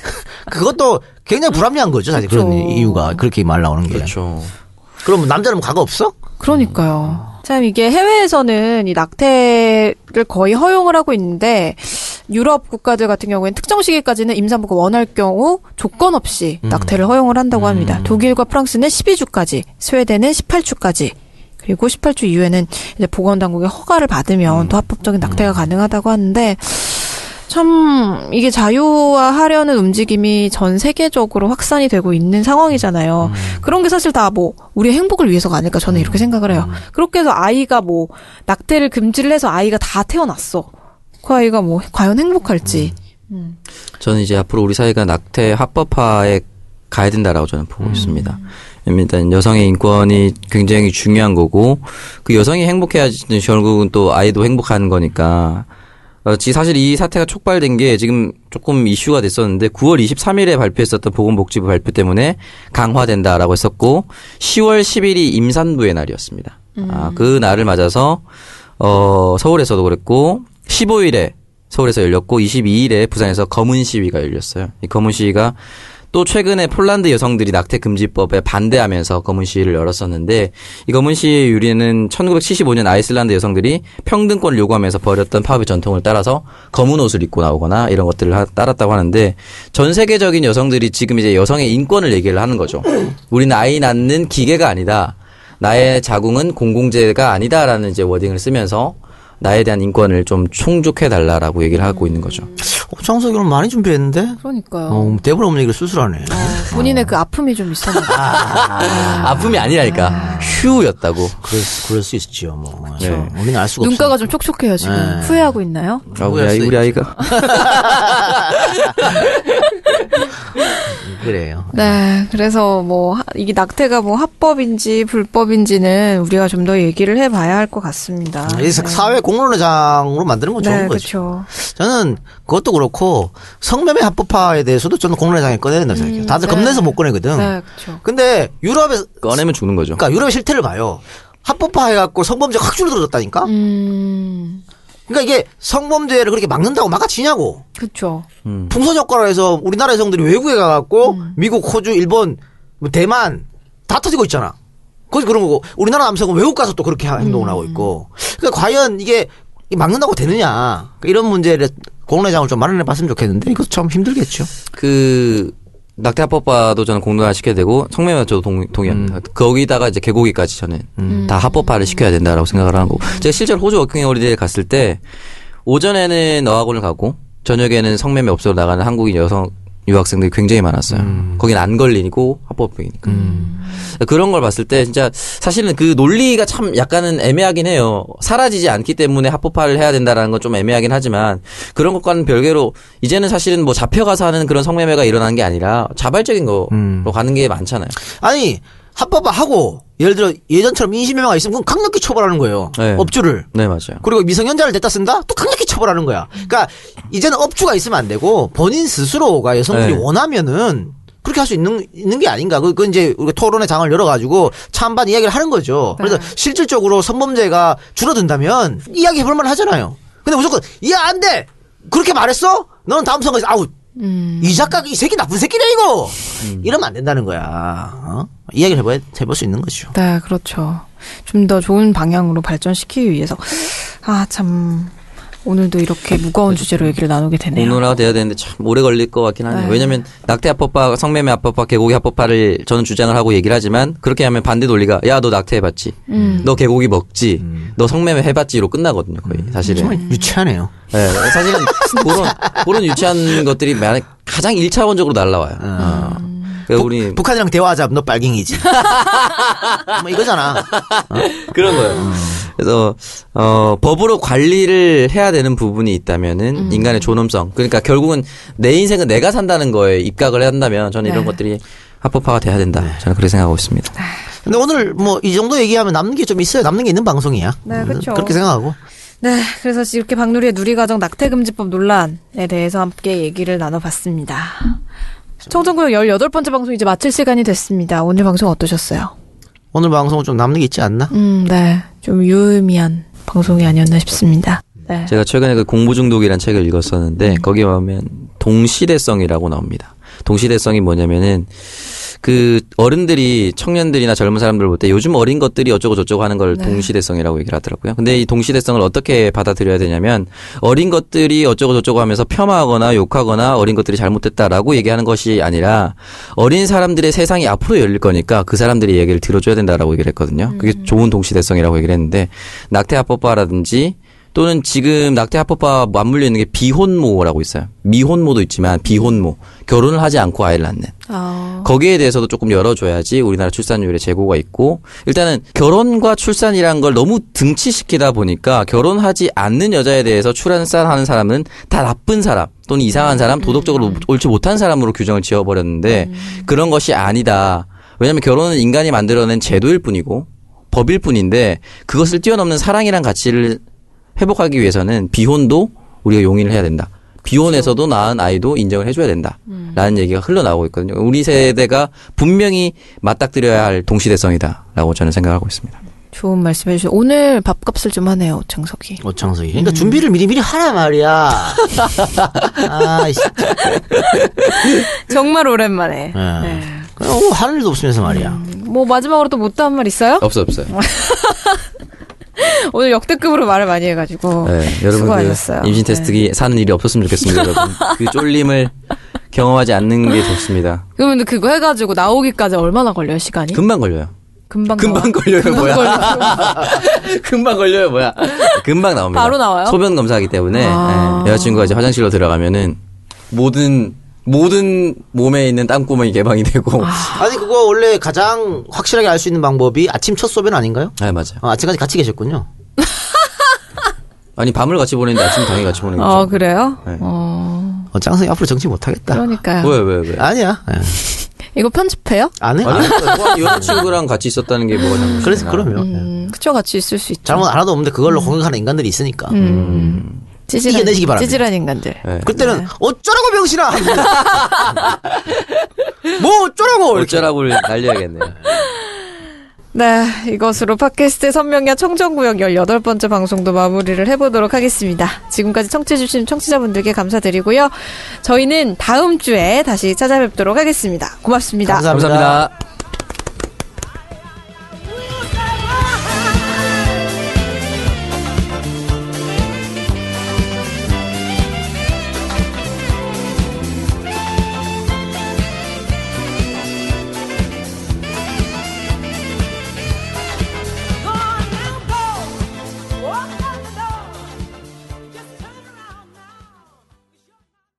그것도 굉장히 불합리한 거죠 사실 그런 그렇죠. 이유가 그렇게 말 나오는 게. 그렇죠. 그럼 남자는 뭐 과거 없어? 그러니까요. 참 이게 해외에서는 이 낙태를 거의 허용을 하고 있는데 유럽 국가들 같은 경우에는 특정 시기까지는 임산부가 원할 경우 조건 없이 낙태를 허용을 한다고 합니다. 독일과 프랑스는 12주까지, 스웨덴은 18주까지. 그리고 18주 이후에는 이제 보건당국의 허가를 받으면 또 합법적인 낙태가 가능하다고 하는데 참 이게 자유화하려는 움직임이 전 세계적으로 확산이 되고 있는 상황이잖아요. 그런 게 사실 다 뭐 우리의 행복을 위해서가 아닐까 저는 이렇게 생각을 해요. 그렇게 해서 아이가 뭐 낙태를 금지를 해서 아이가 다 태어났어. 그 아이가 뭐 과연 행복할지. 저는 이제 앞으로 우리 사회가 낙태 합법화에 가야 된다라고 저는 보고 있습니다. 일단 여성의 인권이 굉장히 중요한 거고 그 여성이 행복해야지 결국은 또 아이도 행복한 거니까 어, 지 사실 이 사태가 촉발된 게 지금 조금 이슈가 됐었는데 9월 23일에 발표했었던 보건복지부 발표 때문에 강화된다라고 했었고 10월 10일이 임산부의 날이었습니다. 아, 그 날을 맞아서 어, 서울에서도 그랬고 15일에 서울에서 열렸고 22일에 부산에서 검은 시위가 열렸어요. 이 검은 시위가 또 최근에 폴란드 여성들이 낙태 금지법에 반대하면서 검은 시위를 열었었는데 이 검은 시위의 유래는 1975년 아이슬란드 여성들이 평등권을 요구하면서 벌였던 파업의 전통을 따라서 검은 옷을 입고 나오거나 이런 것들을 하- 따랐다고 하는데 전 세계적인 여성들이 지금 이제 여성의 인권을 얘기를 하는 거죠. 우리는 아이 낳는 기계가 아니다. 나의 자궁은 공공재가 아니다라는 이제 워딩을 쓰면서 나에 대한 인권을 좀 충족해 달라라고 얘기를 하고 있는 거죠. 어, 장석이는 많이 준비했는데 그러니까요. 어, 대본 없는 얘기를 수술하네. 본인의 그 아픔이 좀 있었나 봐요. 아픔이 아니라니까 휴였다고. 그럴, 수- 그럴 수 있지요, 뭐. 네. 우리는 알 수가 눈가가 없어. 좀 촉촉해요 지금. 네. 후회하고 있나요? 아, 우리 아이 우리 아이가 그래요. 네, 그래서 뭐 하- 이게 낙태가 뭐 합법인지 불법인지는 우리가 좀 더 얘기를 해봐야 할 것 같습니다. 이 사회 공론회장으로 만드는 건 좋은 네, 거죠. 그렇죠. 저는 그것도 그렇고 성매매 합법화에 대해서도 저는 공론회장에 꺼내야 된다고 생각해요. 다들 네. 겁내서 못 꺼내거든. 네, 그렇죠. 근데 유럽에 꺼내면 죽는 거죠. 그러니까 유럽의 실태를 봐요. 합법화 해갖고 성범죄가 확 줄어들었다니까. 음, 그러니까 이게 성범죄를 그렇게 막는다고 막아치냐고. 그렇죠. 풍선 효과로 해서 우리나라 여성들이 외국에 가갖고 미국, 호주, 일본, 뭐 대만 다 터지고 있잖아. 거기 그런 거고 우리나라 남성은 외국 가서 또 그렇게 하- 행동을 하고 있고. 그러니까 과연 이게 막는다고 되느냐 그러니까 이런 문제를 공론회장을 좀 마련해 봤으면 좋겠는데 이거 참 힘들겠죠. 그 낙태 합법화도 저는 공론화 시켜야 되고 성매매 저도 동, 동의합니다. 거기다가 이제 개고기까지 저는 다 합법화를 시켜야 된다라고 생각을 하는 거고 제가 실제로 호주 워킹 홀리데이에 갔을 때 오전에는 어학원을 가고 저녁에는 성매매 업소로 나가는 한국인 여성 유학생들이 굉장히 많았어요. 거긴 안 걸리고 합법이니까. 그런 걸 봤을 때 진짜 사실은 그 논리가 참 약간은 애매하긴 해요. 사라지지 않기 때문에 합법화를 해야 된다라는 건 좀 애매하긴 하지만 그런 것과는 별개로 이제는 사실은 뭐 잡혀가서 하는 그런 성매매가 일어나는 게 아니라 자발적인 거로 가는 게 많잖아요. 아니 합법화하고 예를 들어 예전처럼 인신매매가 있으면 그건 강력히 처벌하는 거예요. 네. 업주를. 네, 맞아요. 그리고 미성년자를 냈다 쓴다? 또 강력히 처벌하는 거야. 그러니까 이제는 업주가 있으면 안 되고 본인 스스로가 여성들이 네. 원하면은 그렇게 할 수 있는 있는 게 아닌가. 그, 그 이제 우리가 토론의 장을 열어가지고 찬반 이야기를 하는 거죠. 그래서 실질적으로 성범죄가 줄어든다면 이야기 해볼 만 하잖아요. 근데 무조건 이해 안 돼. 그렇게 말했어? 너는 다음 선거에서 아우 음. 이 작가 이 새끼 나쁜 새끼네 이거. 이러면 안 된다는 거야. 어? 이야기를 해봐 해볼 수 있는 거죠. 네, 그렇죠. 좀 더 좋은 방향으로 발전시키기 위해서. 아, 참. 오늘도 이렇게 무거운 주제로 얘기를 나누게 되네요. 공론화가 돼야 되는데 참 오래 걸릴 것 같긴 하네요. 네. 왜냐면 낙태 합법화, 성매매 합법화, 개고기 합법화를 저는 주장을 하고 얘기를 하지만 그렇게 하면 반대 논리가 야 너 낙태 해봤지, 음. 너 개고기 먹지, 너 성매매 해봤지로 끝나거든요 거의 사실은. 정말 유치하네요. 네, 사실은 그런 그런 유치한 것들이 만약 가장 일차원적으로 날라와요. 어. 그러니까 우리 북한이랑 대화하자. 너 빨갱이지. 뭐 이거잖아. 그런 거예요. 그래서 어 법으로 관리를 해야 되는 부분이 있다면은 인간의 존엄성. 그러니까 결국은 내 인생은 내가 산다는 거에 입각을 한다면 저는 이런 네. 것들이 합법화가 돼야 된다. 저는 그렇게 생각하고 있습니다. 근데 오늘 뭐 이 정도 얘기하면 남는 게 좀 있어요. 남는 게 있는 방송이야. 네, 그쵸. 그렇게 생각하고. 네, 그래서 이렇게 박누리의 누리과정 낙태금지법 논란에 대해서 함께 얘기를 나눠봤습니다. 청정구역 18번째 방송 이제 마칠 시간이 됐습니다. 오늘 방송 어떠셨어요? 오늘 방송은 좀 남는 게 있지 않나? 음, 네. 좀 유의미한 방송이 아니었나 싶습니다. 네. 제가 최근에 그 공부 중독이라는 책을 읽었었는데 거기에 보면 동시대성이라고 나옵니다. 동시대성이 뭐냐면은 그 어른들이 청년들이나 젊은 사람들 볼 때 요즘 어린 것들이 어쩌고 저쩌고 하는 걸 네. 동시대성이라고 얘기를 하더라고요. 근데 이 동시대성을 어떻게 받아들여야 되냐면 어린 것들이 어쩌고 저쩌고 하면서 폄하하거나 욕하거나 어린 것들이 잘못됐다라고 얘기하는 것이 아니라 어린 사람들의 세상이 앞으로 열릴 거니까 그 사람들이 얘기를 들어줘야 된다라고 얘기를 했거든요. 그게 좋은 동시대성이라고 얘기를 했는데 낙태 합법화라든지 또는 지금 낙태 합법화 맞물려 있는 게 비혼모라고 있어요. 미혼모도 있지만 비혼모. 결혼을 하지 않고 아이를 낳는. 아, 거기에 대해서도 조금 열어줘야지 우리나라 출산율에 재고가 있고 일단은 결혼과 출산이란 걸 너무 등치시키다 보니까 결혼하지 않는 여자에 대해서 출산하는 사람은 다 나쁜 사람 또는 이상한 사람 도덕적으로 옳지 못한 사람으로 규정을 지어버렸는데 그런 것이 아니다. 왜냐하면 결혼은 인간이 만들어낸 제도일 뿐이고 법일 뿐인데 그것을 뛰어넘는 사랑이란 가치를 회복하기 위해서는 비혼도 우리가 용인을 해야 된다. 비혼에서도 낳은 아이도 인정을 해줘야 된다. 라는 얘기가 흘러나오고 있거든요. 우리 세대가 분명히 맞닥뜨려야 할 동시대성이다. 라고 저는 생각하고 있습니다. 좋은 말씀 해주세요. 오늘 밥값을 좀 하네요, 오창석이. 오창석이. 그러니까 준비를 미리미리 하라 말이야. 아, 씨. 정말 오랜만에. 네. 네. 그냥 뭐 하는 일도 없으면서 말이야. 뭐 마지막으로 또 못다한 말 있어요? 없어, 없어요. 오늘 역대급으로 말을 많이 해가지고 네, 여러분 수고하셨어요. 그 임신 네. 테스트기 사는 일이 없었으면 좋겠습니다, 여러분. 그 쫄림을 경험하지 않는 게 좋습니다. 그러면 그거 해가지고 나오기까지 얼마나 걸려요 시간이? 금방 걸려요. 금방 금방 나와? 걸려요, 금방 뭐야. 걸려요. 금방 걸려요, 뭐야. 금방 나옵니다. 바로 나와요? 소변 검사하기 때문에 아. 예, 여자친구가 이제 화장실로 들어가면은 모든 모든 몸에 있는 땀구멍이 개방이 되고. 아니, 그거 원래 가장 확실하게 알 수 있는 방법이 아침 첫 소변 아닌가요? 아 맞아요. 어, 아침까지 같이 계셨군요. 아니 밤을 같이 보내는데 아침 당연히 같이 보내는 어 거죠. 그래요? 네. 어 어, 짱성이 앞으로 정치 못하겠다. 그러니까요. 왜 왜 왜? 아니야. 예. 이거 편집해요? 안 해? 아니 뭐 여자친구랑 같이 있었다는 게 뭐가 잘못이야? 그래서 그러면. 예. 음, 그쵸 같이 있을 수 있죠. 잘못 하나도 없는데 그걸로 공격하는 인간들이 있으니까. 음. 찌질한, 이겨내시기 바랍니다. 찌질한 인간들. 네. 그때는 어쩌라고 병신아! 뭐 어쩌라고! 이렇게. 어쩌라고 날려야겠네요. 네, 이것으로 팟캐스트 선명야 청정구역 18번째 방송도 마무리를 해보도록 하겠습니다. 지금까지 청취해주신 청취자분들께 감사드리고요. 저희는 다음 주에 다시 찾아뵙도록 하겠습니다. 고맙습니다. 감사합니다. 감사합니다.